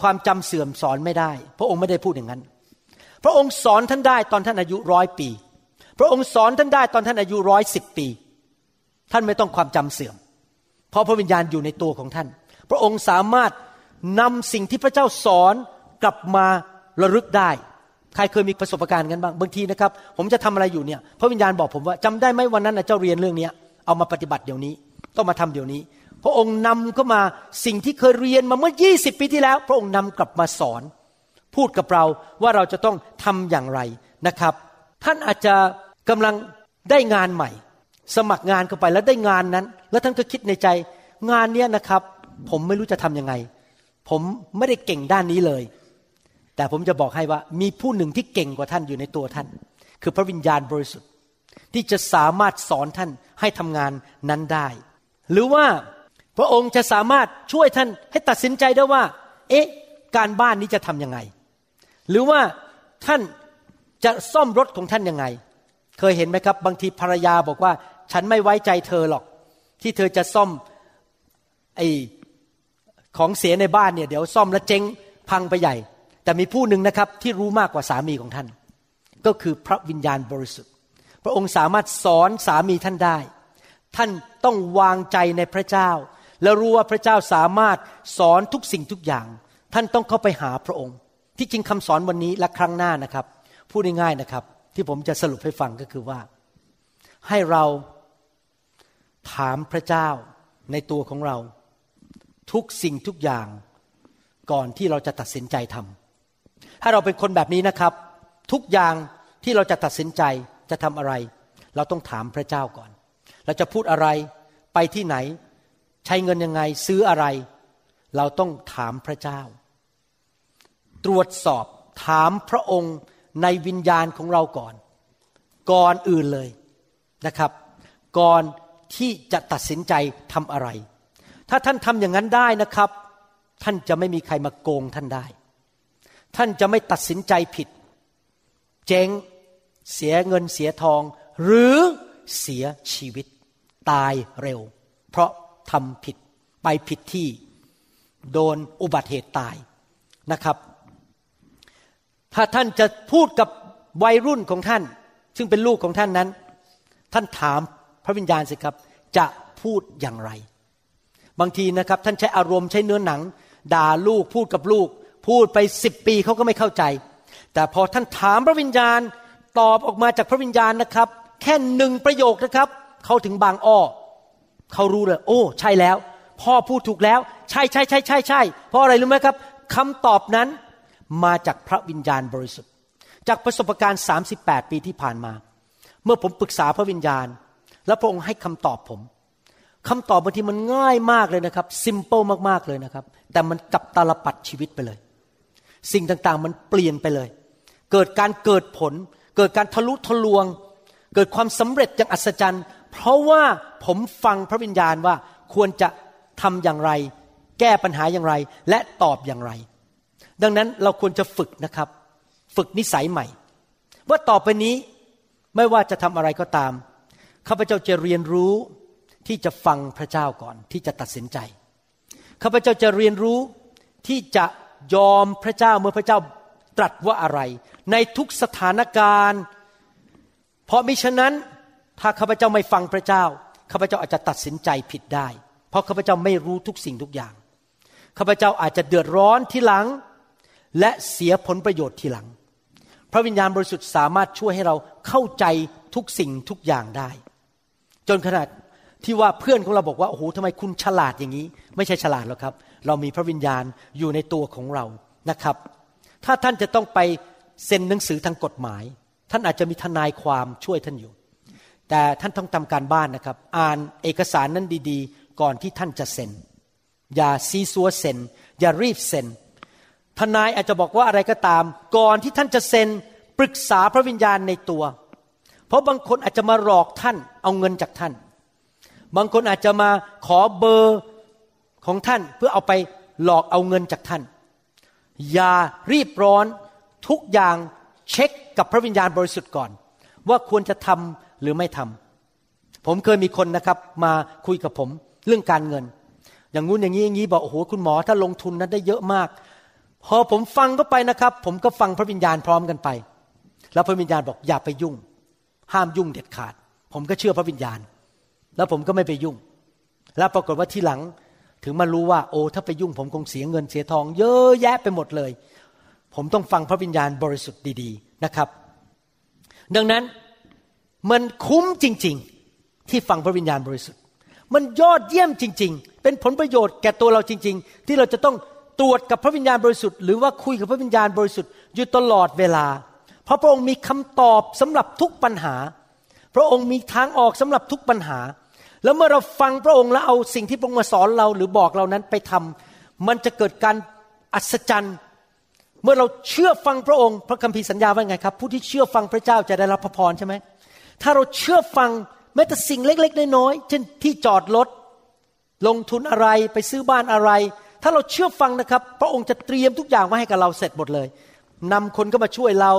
ความจำเสื่อมสอนไม่ได้ พระองค์ไม่ได้พูดอย่างนั้น พระองค์สอนท่านได้ตอนท่านอายุร้อยปี พระองค์สอนท่านได้ตอนท่านอายุร้อยสิบปี ท่านไม่ต้องความจำเสื่อม เพราะพระวิญญาณอยู่ในตัวของท่าน พระองค์สามารถนำสิ่งที่พระเจ้าสอนกลับมาระลึกได้ ใครเคยมีประสบการณ์กันบ้าง บางทีนะครับ ผมจะทำอะไรอยู่เนี่ย พระวิญญาณบอกผมว่าจำได้ไหมวันนั้นนะเจ้าเรียนเรื่องเนี้ยเอามาปฏิบัติเดี๋ยวนี้ ต้องมาทำเดี๋ยวนี้ พระองค์นำเข้ามาสิ่งที่เคยเรียนมาเมื่อ 20 ปีที่แล้ว พระองค์นำกลับมาสอน พูดกับเราว่าเราจะต้องทำอย่างไรนะครับ ท่านอาจจะ กำลังได้งานใหม่ สมัครงานเข้าไปแล้วได้งานนั้น แล้วท่านก็คิดในใจงานเนี้ยนะครับ ผมไม่รู้จะทํำยังไง ผมไม่ได้เก่งด้านนี้เลย แต่ผมจะบอกให้ว่ามีผู้หนึ่งที่เก่งกว่าท่านอยู่ในตัวท่าน คือพระวิญญาณบริสุทธิ์ที่จะสามารถสอนท่านให้ทำงานนั้นได้ หรือว่าพระองค์จะสามารถช่วยท่านให้ตัดสินใจได้ว่า เอ๊ะ การบ้านนี้จะทำยังไง หรือว่าท่านจะซ่อมรถของท่านยังไง เคยเห็นไหมครับ บางทีภรรยาบอกว่า ฉันไม่ไว้ใจเธอหรอก ที่เธอจะซ่อมไอของเสียในบ้านเนี่ยเดี๋ยวซ่อมแล้วเจ๊งพังไปใหญ่ แต่มีผู้หนึ่งนะครับที่รู้มากกว่าสามีของท่าน ก็คือพระวิญญาณบริสุทธิ์ พระองค์สามารถสอนสามีท่านได้ ท่านต้องวางใจในพระเจ้า แล้วรู้ว่าพระเจ้าสามารถสอนทุกสิ่งทุกอย่าง ท่านต้องเข้าไปหาพระองค์ ที่จริงคำสอนวันนี้และครั้งหน้านะครับ พูดง่ายๆนะครับ ที่ผมจะสรุปให้ฟังก็คือว่า ให้เราถามพระเจ้าในตัวของเรา ทุกสิ่งทุกอย่างก่อนที่เราจะตัดสินใจทำถ้าเราเป็นคนแบบนี้นะครับ ทุกอย่างที่เราจะตัดสินใจจะทำอะไร เราต้องถามพระเจ้าก่อน เราจะพูดอะไรไปที่ไหน ใช้เงินยังไงซื้ออะไร เราต้องถามพระเจ้า ตรวจสอบถามพระองค์ ในวิญญาณของเราก่อน ก่อนอื่นเลยนะครับ ก่อนที่จะตัดสินใจทำอะไร ถ้าท่านทำอย่างนั้นได้นะครับ ท่านจะไม่มีใครมาโกงท่านได้ ท่านจะไม่ตัดสินใจผิด เจ๊งเสียเงินเสียทอง หรือเสียชีวิต ตายเร็ว เพราะทำผิดไปผิดที่ โดนอุบัติเหตุตายนะครับ ถ้าท่านจะพูดกับวัยรุ่นของท่าน ซึ่งเป็นลูกของท่านนั้น ท่านถามพระวิญญาณสิครับ จะพูดอย่างไร บางทีนะครับ ท่านใช้อารมณ์ใช้เนื้อหนัง ด่าลูกพูดกับลูก พูดไปสิบปีเขาก็ไม่เข้าใจ แต่พอท่านถามพระวิญญาณตอบออกมาจากพระวิญญาณนะครับ แค่หนึ่งประโยคนะครับเขาถึงบางอ้อเขารู้เลย โอ้ ใช่แล้ว พ่อพูดถูกแล้ว ใช่ใช่ใช่ใช่ใช่เพราะอะไรรู้ไหมครับคำตอบนั้น มาจากพระวิญญาณบริสุทธิ์ จากประสบการณ์ 38 ปีที่ผ่านมา เมื่อผมปรึกษาพระวิญญาณ แล้วพระองค์ให้คำตอบผมคำตอบบางทีมันง่ายมากเลยนะครับซิมเปิลมากๆเลยนะครับ แต่มันกลับตาลปัดชีวิตไปเลย สิ่งต่างๆมันเปลี่ยนไปเลย เกิดการเกิดผล เกิดการทะลุทะลวง เกิดความสำเร็จอย่างอัศจรรย์ เพราะว่าผมฟังพระวิญญาณว่าควรจะทำอย่างไร แก้ปัญหาอย่างไร และตอบอย่างไร ดังนั้นเราควรจะฝึกนะครับ ฝึกนิสัยใหม่ ว่าต่อไปนี้ไม่ว่าจะทำอะไรก็ตามข้าพเจ้าจะเรียนรู้ที่จะฟังพระเจ้าก่อนที่จะตัดสินใจข้าพเจ้าจะเรียนรู้ที่จะยอมพระเจ้าเมื่อพระเจ้าตรัสว่าอะไร ในทุกสถานการณ์ เพราะมิฉะนั้นถ้าข้าพเจ้าไม่ฟังพระเจ้าข้าพเจ้าอาจจะตัดสินใจผิดได้ เพราะข้าพเจ้าไม่รู้ทุกสิ่งทุกอย่างข้าพเจ้าอาจจะเดือดร้อนทีหลัง และเสียผลประโยชน์ทีหลัง พระวิญญาณบริสุทธิ์สามารถช่วยให้เราเข้าใจทุกสิ่งทุกอย่างได้ จนขนาดที่ว่าเพื่อนของเราบอกว่าโอ้โหทำไมคุณฉลาดอย่างนี้ ไม่ใช่ฉลาดหรอกครับ เรามีพระวิญญาณอยู่ในตัวของเรานะครับ ถ้าท่านจะต้องไปเซ็นหนังสือทางกฎหมาย ท่านอาจจะมีทนายความช่วยท่านอยู่ แต่ท่านต้องทำการบ้านนะครับ อ่านเอกสารนั้นดีๆ ก่อนที่ท่านจะเซ็นอย่าซีซัวเซ็นอย่ารีบเซ็น ทนายอาจจะบอกว่าอะไรก็ตาม ก่อนที่ท่านจะเซ็นปรึกษาพระวิญญาณในตัว เพราะบางคนอาจจะมาหลอกท่านเอาเงินจากท่าน บางคนอาจจะมาขอเบอร์ของท่านเพื่อเอาไปหลอกเอาเงินจากท่าน อย่ารีบร้อนทุกอย่างเช็คกับพระวิญญาณบริสุทธิ์ก่อน ว่าควรจะทำหรือไม่ทำผมเคยมีคนนะครับมาคุยกับผมเรื่องการเงิน อย่างงู้นอย่างนี้อย่างนี้บอกโอ้โหคุณหมอถ้าลงทุนนั้นได้เยอะมาก พอผมฟังก็ไปนะครับ ผมก็ฟังพระวิญญาณพร้อมกันไป แล้วพระวิญญาณบอกอย่าไปยุ่ง ห้ามยุ่งเด็ดขาด ผมก็เชื่อพระวิญญาณ แล้วผมก็ไม่ไปยุ่ง แล้วปรากฏว่าที่หลังถึงมารู้ว่า โอ้ถ้าไปยุ่ง ผมคงเสียเงินเสียทอง เยอะแยะไปหมดเลย ผมต้องฟังพระวิญญาณบริสุทธิ์ดีๆนะครับ ดังนั้นมันคุ้มจริง ๆ ที่ฟังพระวิญญาณบริสุทธิ์ มันยอดเยี่ยมจริง ๆ เป็นผลประโยชน์แก่ตัวเราจริง ๆ ที่เราจะต้อง ตรวจกับพระวิญญาณบริสุทธิ์หรือว่าคุยกับพระวิญญาณบริสุทธิ์อยู่ตลอดเวลา เพราะพระองค์มีคำตอบสำหรับทุกปัญหา พระองค์มีทางออกสำหรับทุกปัญหา แล้วเมื่อเราฟังพระองค์แล้วเอาสิ่งที่พระองค์มาสอนเราหรือบอกเรานั้นไปทำมันจะเกิดการอัศจรรย์ เมื่อเราเชื่อฟังพระองค์ พระคัมภีร์สัญญาว่าไงครับ ผู้ที่เชื่อฟังพระเจ้าจะได้รับพระพรใช่ไหมถ้าเราเชื่อฟังแม้แต่สิ่งเล็ก ๆ น้อยๆเช่นที่จอดรถลงทุนอะไรไปซื้อบ้านอะไร ถ้าเราเชื่อฟังนะครับ พระองค์จะเตรียมทุกอย่างไว้ให้กับเราเสร็จหมดเลยนำคนก็มาช่วยเรา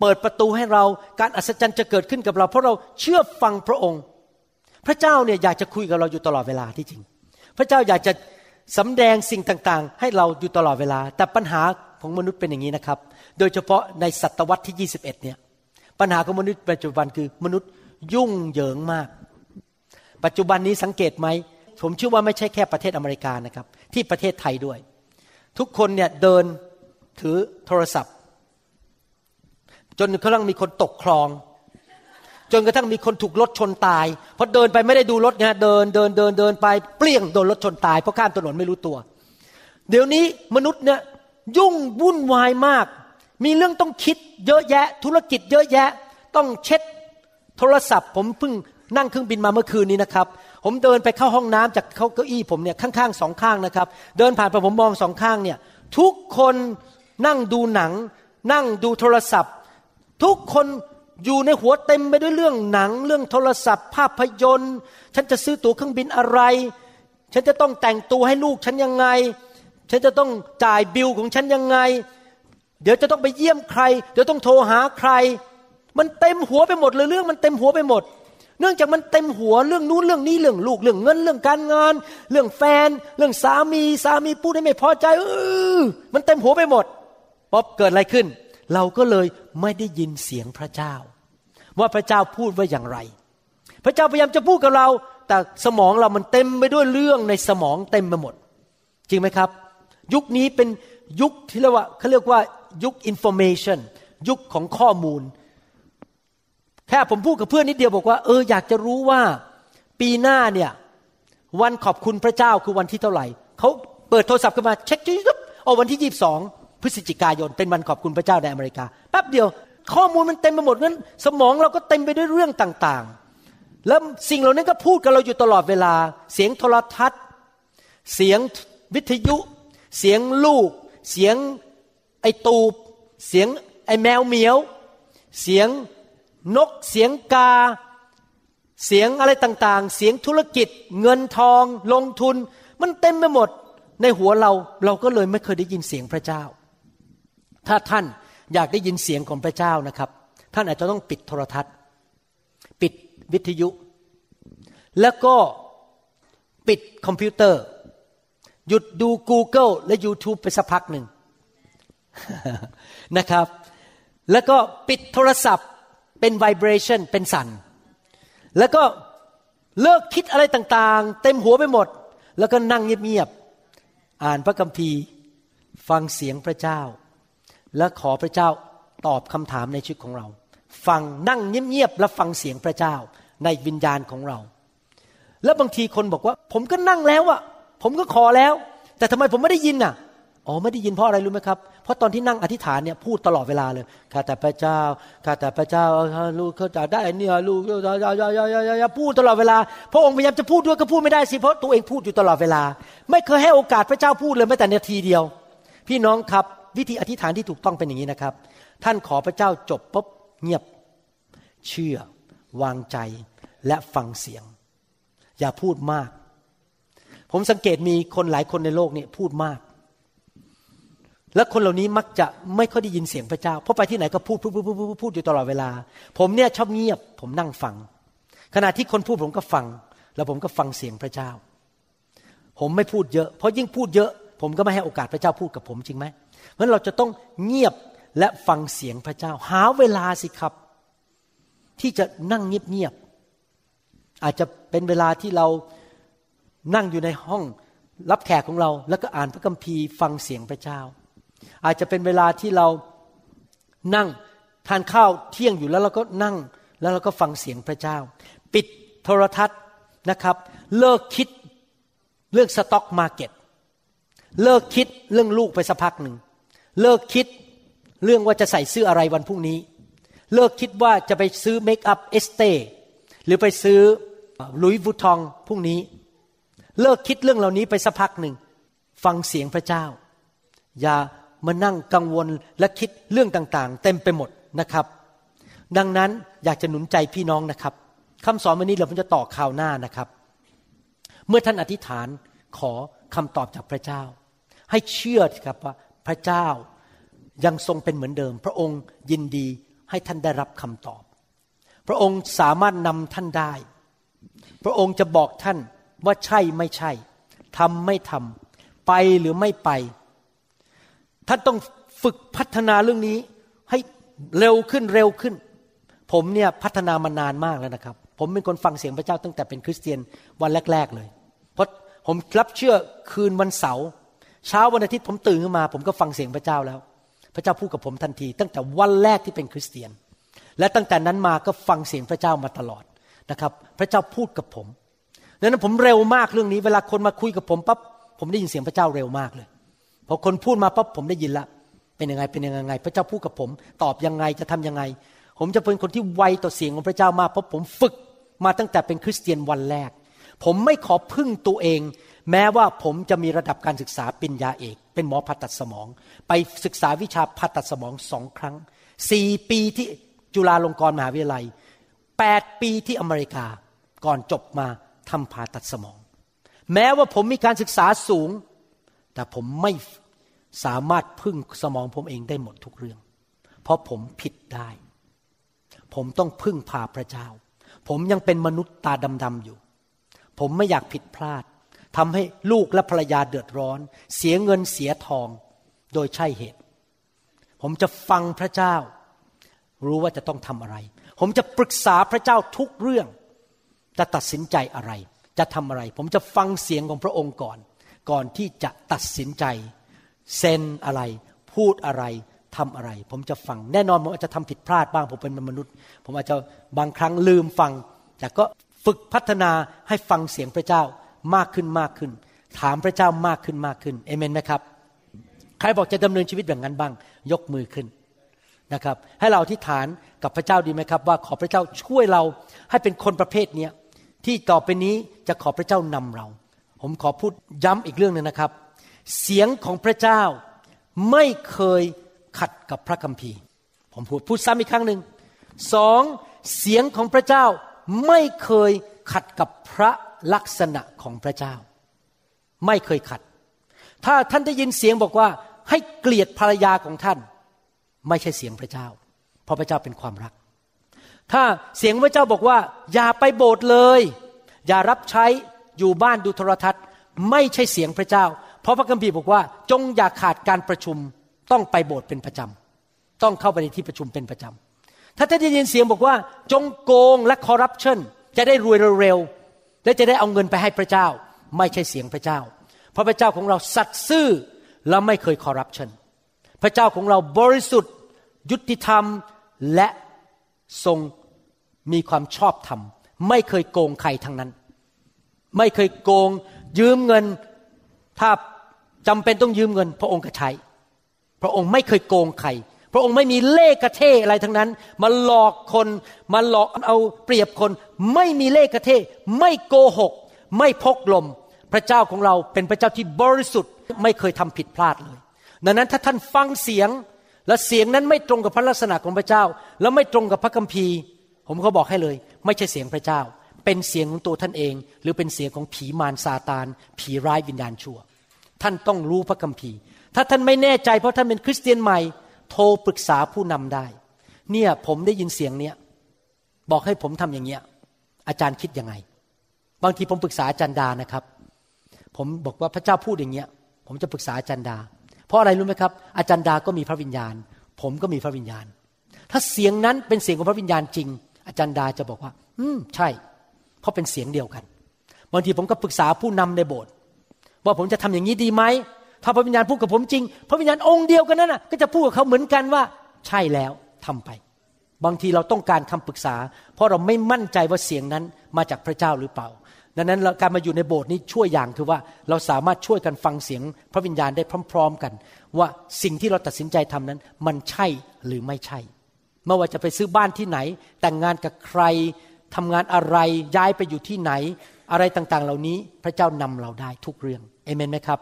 เปิดประตูให้เรา การอัศจรรย์จะเกิดขึ้นกับเรา เพราะเราเชื่อฟังพระองค์ พระเจ้าเนี่ยอยากจะคุยกับเราอยู่ตลอดเวลาที่จริง พระเจ้าอยากจะสำแดงสิ่งต่างๆ ให้เราอยู่ตลอดเวลา แต่ปัญหาของมนุษย์เป็นอย่างนี้นะครับ โดยเฉพาะในศตวรรษที่ 21 เนี่ย ปัญหาของมนุษย์ปัจจุบันคือมนุษย์ยุ่งเหยิงมาก ปัจจุบันนี้สังเกตไหม ผมเชื่อว่าไม่ใช่แค่ประเทศอเมริกานะครับ ที่ประเทศไทยด้วย ทุกคนเนี่ยเดินถือโทรศัพท์ จนกระทั่งมีคนตกคลอง จนกระทั่งมีคนถูกรถชนตายเพราะเดินไปไม่ได้ดูรถไงเดินเดินเดินเดินไปเปลี่ยงโดนรถชนตายเพราะข้ามถนนไม่รู้ตัว เดี๋ยวนี้มนุษย์เนี่ยยุ่งวุ่นวายมาก มีเรื่องต้องคิดเยอะแยะ ธุรกิจเยอะแยะ ต้องเช็ดโทรศัพท์ ผมเพิ่งนั่งเครื่องบินมาเมื่อคืนนี้นะครับ ผมเดินไปเข้าห้องน้ำจากเข้าเก้าอี้ผมเนี่ยข้างๆสองข้างนะครับ เดินผ่านไปผมมองสองข้างเนี่ย ทุกคนนั่งดูหนัง นั่งดูโทรศัพท์ ทุกคนอยู่ในหัวเต็มไปด้วยเรื่องหนัง เรื่องโทรศัพท์ ภาพยนตร์ ฉันจะซื้อตั๋วเครื่องบินอะไร ฉันจะต้องแต่งตัวให้ลูกฉันยังไง ฉันจะต้องจ่ายบิลของฉันยังไง เดี๋ยวจะต้องไปเยี่ยมใคร เดี๋ยวต้องโทรหาใคร มันเต็มหัวไปหมดเลยเรื่องมันเต็มหัวไปหมด เนื่องจากมันเต็มหัวเรื่องนู้นเรื่องนี้เรื่องลูกเรื่องเงินเรื่องการงาน เรื่องแฟน เรื่องสามีสามีพูดให้ไม่พอใจเออมันเต็มหัวไปหมดป๊อบเกิดอะไรขึ้น เราก็เลยไม่ได้ยินเสียงพระเจ้า ว่าพระเจ้าพูดว่าอย่างไร พระเจ้าพยายามจะพูดกับเรา แต่สมองเรามันเต็มไปด้วยเรื่องในสมองเต็มไปหมด จริงไหมครับ ยุคนี้เป็นยุคที่เรียกว่าเขาเรียกว่ายุค information ยุคของข้อมูล แค่ผมพูดกับเพื่อนนิดเดียวบอกว่าเอออยากจะรู้ว่าปีหน้าเนี่ยวันขอบคุณพระเจ้าคือวันที่เท่าไหร่เขาเปิดโทรศัพท์ขึ้นมาเช็คจิ๊บโอ้วันที่ยี่สองพฤศจิกายนเป็นวันขอบคุณพระเจ้าในอเมริกาแป๊บเดียว ข้อมูลมันเต็มไปหมดงั้น สมองเราก็เต็มไปด้วยเรื่องต่างๆ แล้วสิ่งเหล่านั้นก็พูดกับเราอยู่ตลอดเวลา เสียงโทรทัศน์ เสียงวิทยุ เสียงลูก เสียงไอตูบ เสียงไอแมวเหมียว เสียง นกเสียงกา เสียงอะไรต่างๆ เสียงธุรกิจ เงินทอง ลงทุน มันเต็มไปหมดในหัวเราเราก็เลยไม่เคยได้ยินเสียงพระเจ้า ถ้าท่านอยากได้ยินเสียงของพระเจ้านะครับ ท่านอาจจะต้องปิดโทรทัศน์ ปิดวิทยุ แล้วก็ปิดคอมพิวเตอร์ หยุดดู Google และ YouTube ไปสักพักหนึ่งนะครับ แล้วก็ปิดโทรศัพท์ เป็นไวเบรชันเป็นสั่นแล้วก็เลิกคิดอะไรต่างๆ เต็มหัวไปหมด แล้วก็นั่งเงียบๆอ่านพระคัมภีร์ ฟังเสียงพระเจ้า และขอพระเจ้าตอบคำถามในชีวิตของเรา ฟังนั่งเงียบๆและฟังเสียงพระเจ้าในวิญญาณของเรา แล้วบางทีคนบอกว่า ผมก็นั่งแล้วอะผมก็ขอแล้ว แต่ทำไมผมไม่ได้ยินน่ะ อ๋อไม่ได้ยินเพราะอะไรรู้ไหมครับ เพราะตอนที่นั่งอธิษฐานเนี่ยพูดตลอดเวลาเลยข้าแต่พระเจ้าข้าแต่พระเจ้าลูกเขาจะได้เนี่ยลูกยายายายายายาพูดตลอดเวลาพระองค์พยายามจะพูดด้วยก็พูดไม่ได้สิเพราะตัวเองพูดอยู่ตลอดเวลา ไม่เคยให้โอกาสพระเจ้าพูดเลยแม้แต่นาทีเดียว พี่น้องครับวิธีอธิษฐานที่ถูกต้องเป็นอย่างนี้นะครับ ท่านขอพระเจ้าจบปุ๊บเงียบ เชื่อ วางใจและฟังเสียง อย่าพูดมาก ผมสังเกตมีคนหลายคนในโลกนี้พูดมาก และคนเหล่านี้มักจะไม่ค่อยได้ยินเสียงพระเจ้า เพราะไปที่ไหนก็พูดพูดพูดพูดพูดพูดอยู่ตลอดเวลา ผมเนี่ยชอบเงียบ ผมนั่งฟัง ขณะที่คนพูดผมก็ฟัง แล้วผมก็ฟังเสียงพระเจ้า ผมไม่พูดเยอะ เพราะยิ่งพูดเยอะ ผมก็ไม่ให้โอกาสพระเจ้าพูดกับผมจริงไหมเพราะเราจะต้องเงียบและฟังเสียงพระเจ้า หาเวลาสิครับ ที่จะนั่งเงียบๆอาจจะเป็นเวลาที่เรานั่งอยู่ในห้องรับแขกของเรา แล้วก็อ่านพระคัมภีร์ฟังเสียงพระเจ้า อาจจะเป็นเวลาที่เรานั่งทานข้าวเที่ยงอยู่แล้วเราก็นั่งแล้วเราก็ฟังเสียงพระเจ้า ปิดโทรทัศน์นะครับ เลิกคิดเรื่อง stock market เลิกคิดเรื่องลูกไปสักพักหนึ่งเลิกคิดเรื่องว่าจะใส่เสื้ออะไรวันพรุ่งนี้ เลิกคิดว่าจะไปซื้อ make up Estée หรือไปซื้อ Louis Vuitton พรุ่งนี้ เลิกคิดเรื่องเหล่านี้ไปสักพักหนึ่งฟังเสียงพระเจ้า อย่า มานั่งกังวลและคิดเรื่องต่างๆ เต็มไปหมดนะครับ ดังนั้นอยากจะหนุนใจพี่น้องนะครับคำสอนวันนี้เราจะต่อคราวหน้านะครับ เมื่อท่านอธิษฐานขอคำตอบจากพระเจ้า ให้เชื่อครับว่าพระเจ้ายังทรงเป็นเหมือนเดิม พระองค์ยินดีให้ท่านได้รับคำตอบ พระองค์สามารถนำท่านได้ พระองค์จะบอกท่านว่าใช่ไม่ใช่ทำไม่ทำไปหรือไม่ไป ท่านต้องฝึกพัฒนาเรื่องนี้ให้เร็วขึ้นเร็วขึ้น ผมเนี่ยพัฒนามานานมากแล้วนะครับ ผมเป็นคนฟังเสียงพระเจ้าตั้งแต่เป็นคริสเตียนวันแรก ๆ เลย เพราะผมรับเชื่อคืนวันเสาร์เช้าวันอาทิตย์ผมตื่นขึ้นมา ผมก็ฟังเสียงพระเจ้าแล้ว พระเจ้าพูดกับผมทันที ตั้งแต่วันแรกที่เป็นคริสเตียน และตั้งแต่นั้นมาก็ฟังเสียงพระเจ้ามาตลอดนะครับ พระเจ้าพูดกับผมดังนั้นผมเร็วมากเรื่องนี้ เวลาคนมาคุยกับผมปั๊บผมได้ยินเสียงพระเจ้าเร็วมากเลย พอคนพูดมาปั๊บผมได้ยินละ เป็นยังไงเป็นยังไง พระเจ้าพูดกับผม ตอบยังไงจะทํำยังไง ผมจะเป็นคนที่ไวต่อเสียงของพระเจ้ามากเพราะผมฝึกมาตั้งแต่เป็นคริสเตียนวันแรก ผมไม่ขอพึ่งตัวเอง แม้ว่าผมจะมีระดับการศึกษาปริญญาเอก เป็นหมอผ่าตัดสมอง ไปศึกษาวิชาผ่าตัดสมองสองครั้งสี่ปีที่จุฬาลงกรณ์มหาวิทยาลัย8ปีที่อเมริกาก่อนจบมาทำผ่าตัดสมอง แม้ว่าผมมีการศึกษาสูง แต่ผมไม่สามารถพึ่งสมองผมเองได้หมดทุกเรื่อง เพราะผมผิดได้ ผมต้องพึ่งพาพระเจ้า ผมยังเป็นมนุษย์ตาดำๆอยู่ ผมไม่อยากผิดพลาดทำให้ลูกและภรรยาเดือดร้อน เสียเงินเสียทองโดยใช่เหตุ ผมจะฟังพระเจ้า รู้ว่าจะต้องทำอะไร ผมจะปรึกษาพระเจ้าทุกเรื่อง จะตัดสินใจอะไร จะทำอะไร ผมจะฟังเสียงของพระองค์ก่อน ก่อนที่จะตัดสินใจเซ็นอะไร พูดอะไรทำอะไร ผมจะฟังแน่นอนผมอาจจะทำผิดพลาดบ้างผมเป็นมนุษย์ ผมอาจจะบางครั้งลืมฟัง แต่ก็ฝึกพัฒนาให้ฟังเสียงพระเจ้ามากขึ้นมากขึ้น ถามพระเจ้ามากขึ้นมากขึ้นเอเมนไหมครับ ใครบอกจะดำเนินชีวิตแบบนั้นบ้าง ยกมือขึ้นนะครับ ให้เราอธิษฐานกับพระเจ้าดีไหมครับ ว่าขอพระเจ้าช่วยเราให้เป็นคนประเภทเนี้ยที่ต่อไปนี้จะขอพระเจ้านำเรา ผมขอพูดย้ำอีกเรื่องหนึ่งนะครับ เสียงของพระเจ้าไม่เคยขัดกับพระคัมภีร์ ผมพูดพูดซ้ำอีกครั้งหนึ่งสองเสียงของพระเจ้าไม่เคยขัดกับพระลักษณะของพระเจ้า ไม่เคยขัด ถ้าท่านได้ยินเสียงบอกว่า ให้เกลียดภรรยาของท่าน ไม่ใช่เสียงพระเจ้า เพราะพระเจ้าเป็นความรัก ถ้าเสียงพระเจ้าบอกว่า อย่าไปโบสถ์เลย อย่ารับใช้ อยู่บ้านดูโทรทัศน์ ไม่ใช่เสียงพระเจ้า เพราะพระคัมภีร์บอกว่า จงอย่าขาดการประชุมต้องไปโบสถ์เป็นประจำต้องเข้าไปในที่ประชุมเป็นประจำถ้าท่านได้ยินเสียงบอกว่า จงโกงและคอร์รัปชันจะได้รวยเร็วๆและจะได้เอาเงินไปให้พระเจ้า ไม่ใช่เสียงพระเจ้าเพราะพระเจ้าของเราสัตย์ซื่อและไม่เคยคอร์รัปชันพระเจ้าของเราบริสุทธิ์ ยุติธรรมและทรงมีความชอบธรรม ไม่เคยโกงใครทั้งนั้น ไม่เคยโกง ยืมเงิน ถ้าจำเป็นต้องยืมเงิน พระองค์ก็ใช้ พระองค์ไม่เคยโกงใคร พระองค์ไม่มีเล่กระเทอะไรทั้งนั้น มาหลอกคน มาหลอกเอาเปรียบคน ไม่มีเล่กระเทไม่โกหก ไม่พกลม พระเจ้าของเราเป็นพระเจ้าที่บริสุทธิ์ ไม่เคยทำผิดพลาดเลย ดังนั้นถ้าท่านฟังเสียงและเสียงนั้นไม่ตรงกับพระลักษณะของพระเจ้า แล้วไม่ตรงกับพระคัมภีร์ ผมก็บอกให้เลย ไม่ใช่เสียงพระเจ้า เป็นเสียงของตัวท่านเอง หรือเป็นเสียงของผีมารซาตาน ผีร้ายวิญญาณชั่ว ท่านต้องรู้พระคัมภีร์ ถ้าท่านไม่แน่ใจเพราะท่านเป็นคริสเตียนใหม่ โทรปรึกษาผู้นำได้ เนี่ยผมได้ยินเสียงเนี้ยบอกให้ผมทำอย่างเงี้ย อาจารย์คิดยังไง บางทีผมปรึกษาอาจารย์ดานะครับ ผมบอกว่าพระเจ้าพูดอย่างเงี้ย ผมจะปรึกษาอาจารย์ดา เพราะอะไรรู้ไหมครับ อาจารย์ดาก็มีพระวิญญาณ ผมก็มีพระวิญญาณ ถ้าเสียงนั้นเป็นเสียงของพระวิญญาณจริง อาจารย์ดาจะบอกว่า อืมใช่เราะเป็นเสียงเดียวกัน บางทีผมก็ปรึกษาผู้นำในโบสถ์ว่าผมจะทำอย่างนี้ดีไหมถ้าพระวิญญาณพูดกับผมจริง พระวิญญาณองค์เดียวกันนั้นน่ะก็จะพูดกับเขาเหมือนกันว่า ใช่แล้วทำไป บางทีเราต้องการคำปรึกษา เพราะเราไม่มั่นใจว่าเสียงนั้นมาจากพระเจ้าหรือเปล่า ดังนั้นการมาอยู่ในโบสถ์นี้ช่วยอย่างคือว่าเราสามารถช่วยกันฟังเสียง พระวิญญาณได้พร้อม ๆ กัน ว่าสิ่งที่เราตัดสินใจทำนั้น มันใช่หรือไม่ใช่ไม่ว่าจะไปซื้อบ้านที่ไหน แต่งงานกับใคร ทำงานอะไรย้ายไปอยู่ที่ไหน อะไรต่างๆ เหล่านี้พระเจ้านำเราได้ทุกเรื่องเอเมนไหมครับ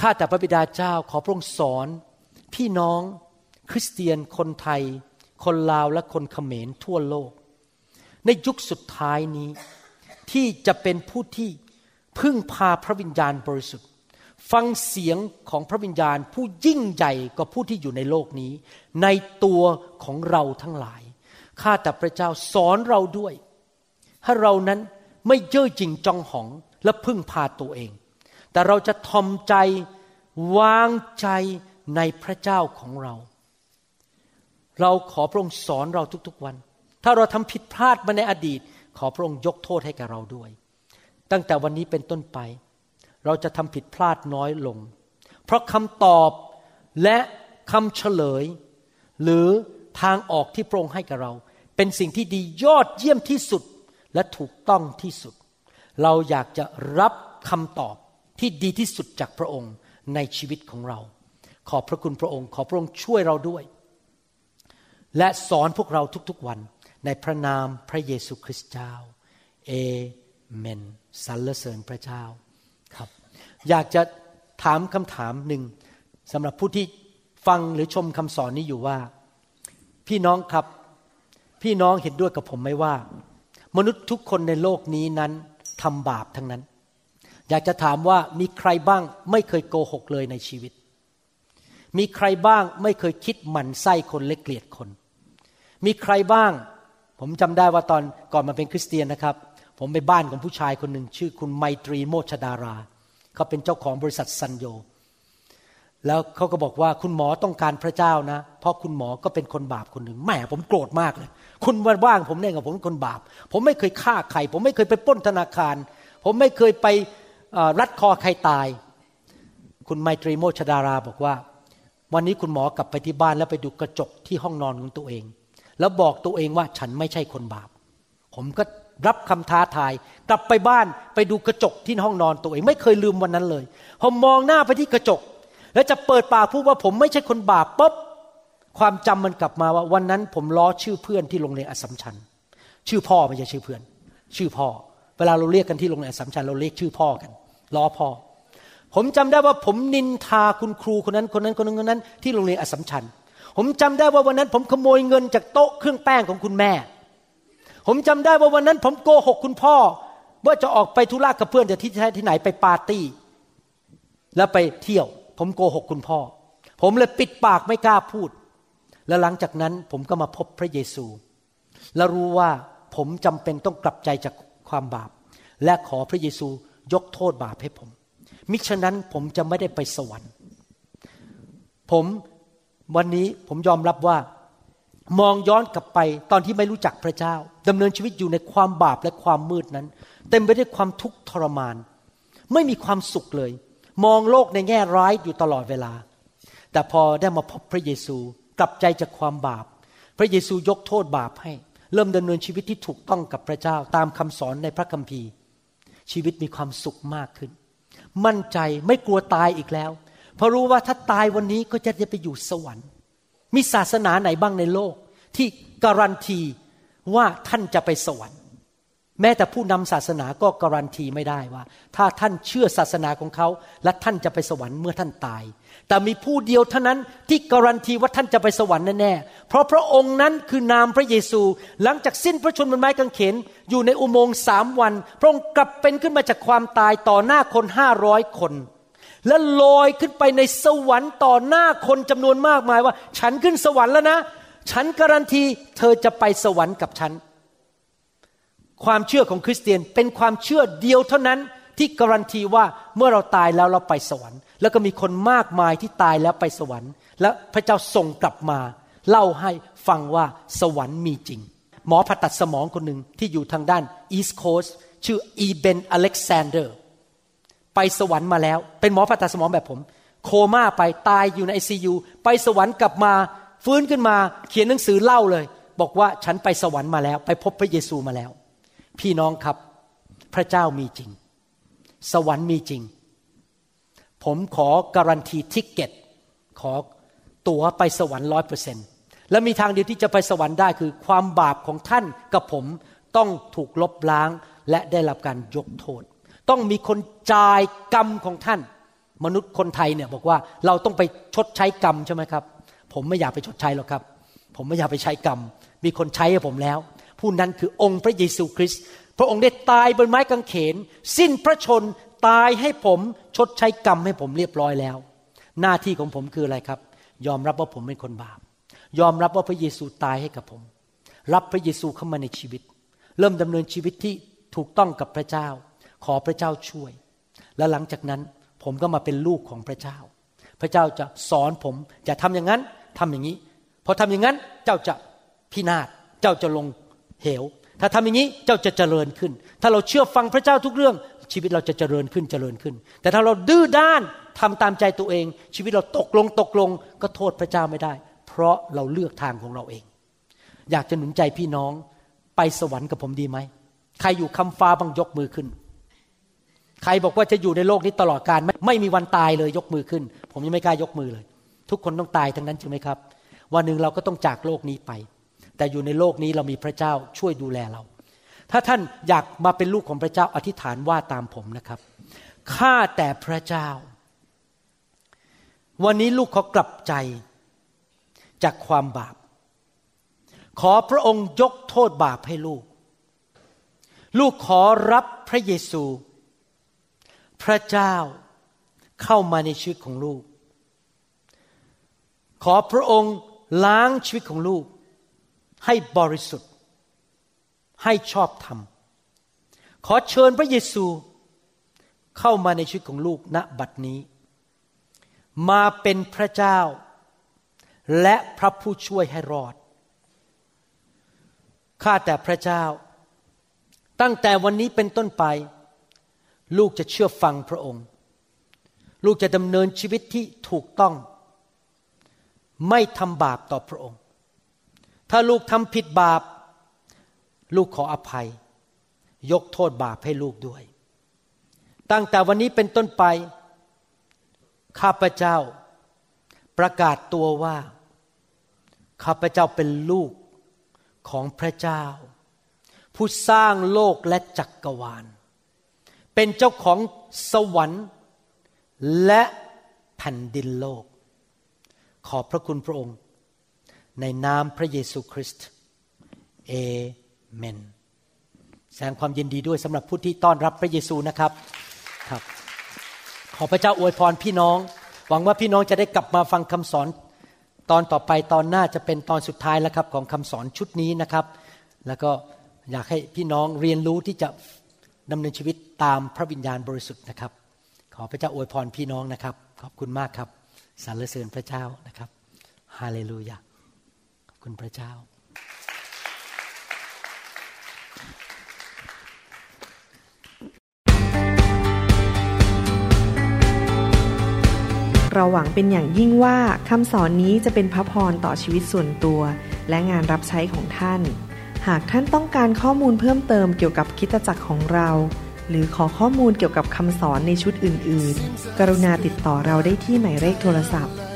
ข้าแต่พระบิดาเจ้าขอพระองค์สอน พี่น้องคริสเตียนคนไทย คนลาวและคนเขมรทั่วโลก ในยุคสุดท้ายนี้ ที่จะเป็นผู้ที่พึ่งพาพระวิญญาณบริสุทธิ์ ฟังเสียงของพระวิญญาณผู้ยิ่งใหญ่กว่าผู้ที่อยู่ในโลกนี้ ในตัวของเราทั้งหลาย ข้าแต่พระเจ้าสอนเราด้วยให้เรานั้นไม่เย่อหยิ่งจองหองและพึ่งพาตัวเอง แต่เราจะทอมใจวางใจในพระเจ้าของเรา เราขอพระองค์สอนเราทุกๆวัน ถ้าเราทำผิดพลาดมาในอดีต ขอพระองค์ยกโทษให้แก่เราด้วย ตั้งแต่วันนี้เป็นต้นไป เราจะทำผิดพลาดน้อยลง เพราะคำตอบและคำเฉลย หรือ ทางออกที่พระองค์ให้กับเรา เป็นสิ่งที่ดียอดเยี่ยมที่สุดและถูกต้องที่สุด เราอยากจะรับคำตอบที่ดีที่สุดจากพระองค์ในชีวิตของเรา ขอบพระคุณพระองค์ ขอพระองค์ช่วยเราด้วย และสอนพวกเราทุกๆวันในพระนามพระเยซูคริสต์เจ้า เอเมนสรรเสริญพระเจ้าครับ อยากจะถามคำถามหนึ่งสำหรับผู้ที่ฟังหรือชมคำสอนนี้อยู่ว่า พี่น้องครับ พี่น้องเห็นด้วยกับผมไหมว่า มนุษย์ทุกคนในโลกนี้นั้นทำบาปทั้งนั้น อยากจะถามว่ามีใครบ้างไม่เคยโกหกเลยในชีวิต มีใครบ้างไม่เคยคิดหมั่นไส้คนและเกลียดคน มีใครบ้าง ผมจำได้ว่าตอนก่อนมาเป็นคริสเตียนนะครับ ผมไปบ้านของผู้ชายคนหนึ่งชื่อคุณไมตรีโมชดารา เขาเป็นเจ้าของบริษัทซันโย แล้วเขาก็บอกว่าคุณหมอต้องการพระเจ้านะ เพราะคุณหมอก็เป็นคนบาปคนหนึ่งแหมผมโกรธมากเลย คุณว่าว่างผมเนี่ยกับผมเป็นคนบาป ผมไม่เคยฆ่าใคร ผมไม่เคยไปป้นธนาคาร ผมไม่เคยไปรัดคอใครตาย คุณไมตรีโมชดาราบอกว่า วันนี้คุณหมอกลับไปที่บ้านแล้วไปดูกระจกที่ห้องนอนของตัวเอง แล้วบอกตัวเองว่าฉันไม่ใช่คนบาป ผมก็รับคำท้าทาย กลับไปบ้านไปดูกระจกที่ห้องนอนตัวเอง ไม่เคยลืมวันนั้นเลยผมมองหน้าไปที่กระจก แล้วจะเปิดปากพูดว่าผมไม่ใช่คนบาปปุ๊บความจำมันกลับมาว่าวันนั้นผมล้อชื่อเพื่อนที่โรงเรียนอัสมชัญชื่อพ่อไม่ใช่ชื่อเพื่อน ชื่อพ่อ เวลาเราเรียกกันที่โรงเรียนอัสมชัญเราเรียกชื่อพ่อกันล้อพ่อ ผมจำได้ว่าผมนินทาคุณครูคนนั้นคนนั้นคนนั้นคนนั้น ที่โรงเรียนอัสมชัญผมจำได้ว่าวันนั้นผมขโมยเงินจากโต๊ะเครื่องแป้งของคุณแม่ ผมจำได้ว่าวันนั้นผมโกหกคุณพ่อ ว่าจะออกไปธุระกับเพื่อนจะที่ที่ไหนไปปาร์ตี้ แล้วไปเที่ยว ผมโกหกคุณพ่อ ผมเลยปิดปากไม่กล้าพูด แล้วหลังจากนั้นผมก็มาพบพระเยซู แล้วรู้ว่าผมจำเป็นต้องกลับใจจากความบาป และขอพระเยซูยกโทษบาปให้ผม มิฉะนั้นผมจะไม่ได้ไปสวรรค์ ผมวันนี้ผมยอมรับว่ามองย้อนกลับไปตอนที่ไม่รู้จักพระเจ้าดำเนินชีวิตอยู่ในความบาปและความมืดนั้น เต็มไปด้วยความทุกข์ทรมาน ไม่มีความสุขเลย มองโลกในแง่ร้ายอยู่ตลอดเวลา แต่พอได้มาพบพระเยซูกลับใจจากความบาป พระเยซูยกโทษบาปให้ เริ่มดำเนินชีวิตที่ถูกต้องกับพระเจ้าตามคำสอนในพระคัมภีร์ ชีวิตมีความสุขมากขึ้น มั่นใจไม่กลัวตายอีกแล้ว เพราะรู้ว่าถ้าตายวันนี้ก็จะได้ไปอยู่สวรรค์ มีศาสนาไหนบ้างในโลกที่การันตีว่าท่านจะไปสวรรค์ แม้แต่ผู้นำศาสนาก็การันตีไม่ได้ว่า ถ้าท่านเชื่อศาสนาของเขา และท่านจะไปสวรรค์เมื่อท่านตาย แต่มีผู้เดียวเท่านั้นที่การันตีว่าท่านจะไปสวรรค์แน่ๆเพราะพระองค์นั้นคือนามพระเยซู หลังจากสิ้นพระชนม์บนไม้กางเขนอยู่ในอุโมงค์สามวัน พระองค์กลับเป็นขึ้นมาจากความตายต่อหน้าคนห้าร้อยคน และลอยขึ้นไปในสวรรค์ต่อหน้าคนจำนวนมากมายว่า ฉันขึ้นสวรรค์แล้วนะ ฉันการันตีเธอจะไปสวรรค์กับฉัน ความเชื่อของคริสเตียนเป็นความเชื่อเดียวเท่านั้นที่การันตีว่าเมื่อเราตายแล้วเราไปสวรรค์ แล้วก็มีคนมากมายที่ตายแล้วไปสวรรค์ และพระเจ้าส่งกลับมา เล่าให้ฟังว่าสวรรค์มีจริง หมอผ่าตัดสมองคนหนึ่งที่อยู่ทางด้าน East Coast ชื่อ Eben Alexander ไปสวรรค์มาแล้ว เป็นหมอผ่าตัดสมองแบบผม โคม่าไปตายอยู่ในไอซียูไปสวรรค์กลับมา ฟื้นขึ้นมาเขียนหนังสือเล่าเลย บอกว่าฉันไปสวรรค์มาแล้ว ไปพบพระเยซูมาแล้ว พี่น้องครับ พระเจ้ามีจริง สวรรค์มีจริง ผมขอการันตีทิกเก็ต ขอตั๋วไปสวรรค์ร้อยเปอร์เซ็นต์และมีทางเดียวที่จะไปสวรรค์ได้คือความบาปของท่านกับผมต้องถูกลบล้างและได้รับการยกโทษ ต้องมีคนจ่ายกรรมของท่าน มนุษย์คนไทยเนี่ยบอกว่าเราต้องไปชดใช้กรรมใช่ไหมครับ ผมไม่อยากไปชดใช้หรอกครับ ผมไม่อยากไปใช้กรรม มีคนใช้ให้ผมแล้ว ผู้นั้นคือองค์พระเยซูคริสต์พระองค์ได้ตายบนไม้กางเขน สิ้นพระชนตายให้ผมชดใช้กรรมให้ผมเรียบร้อยแล้ว หน้าที่ของผมคืออะไรครับ ยอมรับว่าผมเป็นคนบาป ยอมรับว่าพระเยซูตายให้กับผม รับพระเยซูเข้ามาในชีวิต เริ่มดำเนินชีวิตที่ถูกต้องกับพระเจ้า ขอพระเจ้าช่วย และหลังจากนั้นผมก็มาเป็นลูกของพระเจ้า พระเจ้าจะสอนผมจะทำอย่างนั้นทำอย่างนี้ พอทำอย่างนั้นเจ้าจะพินาศเจ้าจะลง เหว ถ้าทำอย่างนี้เจ้าจะเจริญขึ้น ถ้าเราเชื่อฟังพระเจ้าทุกเรื่อง ชีวิตเราจะเจริญขึ้นเจริญขึ้น แต่ถ้าเราดื้อด้านทำตามใจตัวเอง ชีวิตเราตกลงตกลง ก็โทษพระเจ้าไม่ได้ เพราะเราเลือกทางของเราเอง อยากจะหนุนใจพี่น้องไปสวรรค์กับผมดีไหมใครอยู่คำฟ้าบังยกมือขึ้น ใครบอกว่าจะอยู่ในโลกนี้ตลอดการไม่ไม่มีวันตายเลยยกมือขึ้น ผมยังไม่กล้ายกมือเลย ทุกคนต้องตายทั้งนั้นใช่ไหมครับ วันหนึ่งเราก็ต้องจากโลกนี้ไป แต่อยู่ในโลกนี้เรามีพระเจ้าช่วยดูแลเรา ถ้าท่านอยากมาเป็นลูกของพระเจ้าอธิษฐานว่าตามผมนะครับข้าแต่พระเจ้า วันนี้ลูกขากลับใจจากความบาป ขอพระองค์ยกโทษบาปให้ลูก ลูกขอรับพระเยซู พระเจ้าเข้ามาในชีวิตของลูก ขอพระองค์ล้างชีวิตของลูก ให้บริสุทธิ์ ให้ชอบธรรม ขอเชิญพระเยซูเข้ามาในชีวิตของลูกณบัดนี้ มาเป็นพระเจ้า และพระผู้ช่วยให้รอด ข้าแต่พระเจ้า ตั้งแต่วันนี้เป็นต้นไป ลูกจะเชื่อฟังพระองค์ ลูกจะดำเนินชีวิตที่ถูกต้อง ไม่ทำบาปต่อพระองค์ ถ้าลูกทำผิดบาป ลูกขออภัย ยกโทษบาปให้ลูกด้วย ตั้งแต่วันนี้เป็นต้นไป ข้าพเจ้า ประกาศตัวว่า ข้าพเจ้าเป็นลูกของพระเจ้า ผู้สร้างโลกและจักกรวาล เป็นเจ้าของสวรรค์และแผ่นดินโลก ขอบพระคุณพระองค์ ในนามพระเยซูคริสต์เอเมน แสดงความยินดีด้วยสำหรับผู้ที่ต้อนรับพระเยซูนะครับครับ ขอพระเจ้าอวยพรพี่น้อง หวังว่าพี่น้องจะได้กลับมาฟังคำสอน ตอนต่อไปตอนหน้าจะเป็นตอนสุดท้ายแล้วครับของคำสอนชุดนี้นะครับ แล้วก็อยากให้พี่น้องเรียนรู้ที่จะดำเนินชีวิตตามพระวิญญาณบริสุทธิ์นะครับ ขอพระเจ้าอวยพรพี่น้องนะครับ ขอบคุณมากครับสรรเสริญพระเจ้านะครับฮาเลลูยาขอบ คุณพระเจ้า เราหวังเป็นอย่างยิ่งว่าคำสอนนี้จะเป็นพระพรต่อชีวิตส่วนตัว และงานรับใช้ของท่าน หากท่านต้องการข้อมูลเพิ่มเติมเกี่ยวกับคิตจักรของเราหรือขอข้อมูลเกี่ยวกับคำสอนในชุดอื่น ๆ กรุณาติดต่อเราได้ที่หมายเลขโทรศัพท์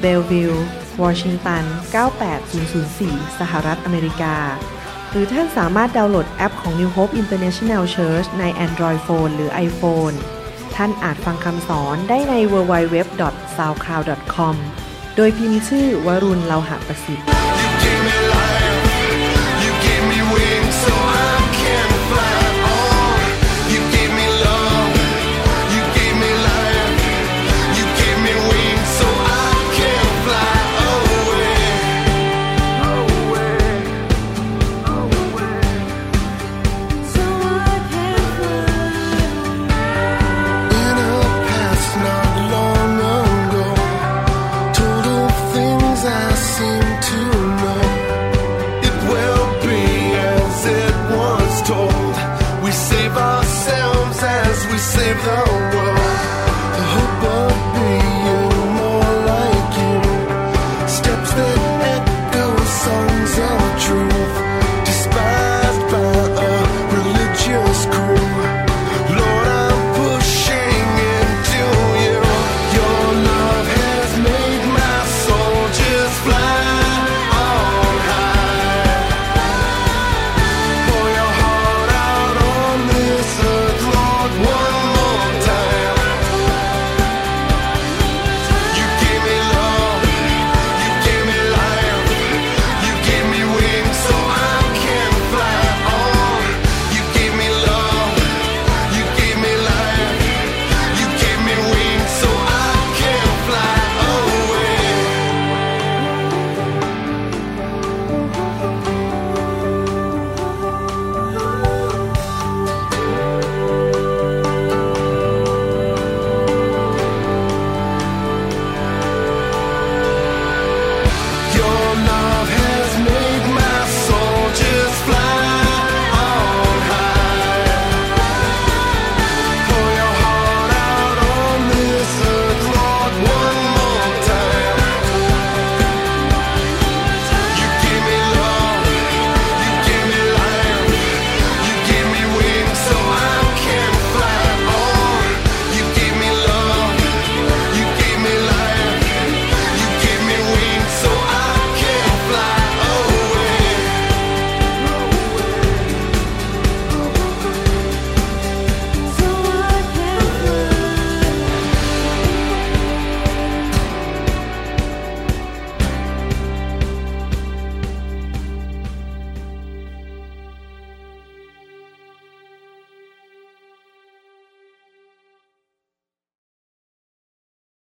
เบลวิลวอชิงตัน 98004 สหรัฐอเมริกา หรือท่านสามารถดาวน์โหลดแอปของ New Hope International Church ใน Android Phone หรือ iPhone ท่านอาจฟังคำสอนได้ใน www.soundcloud.com โดยพิมพ์ชื่อวรุณเลาหะประสิทธิ์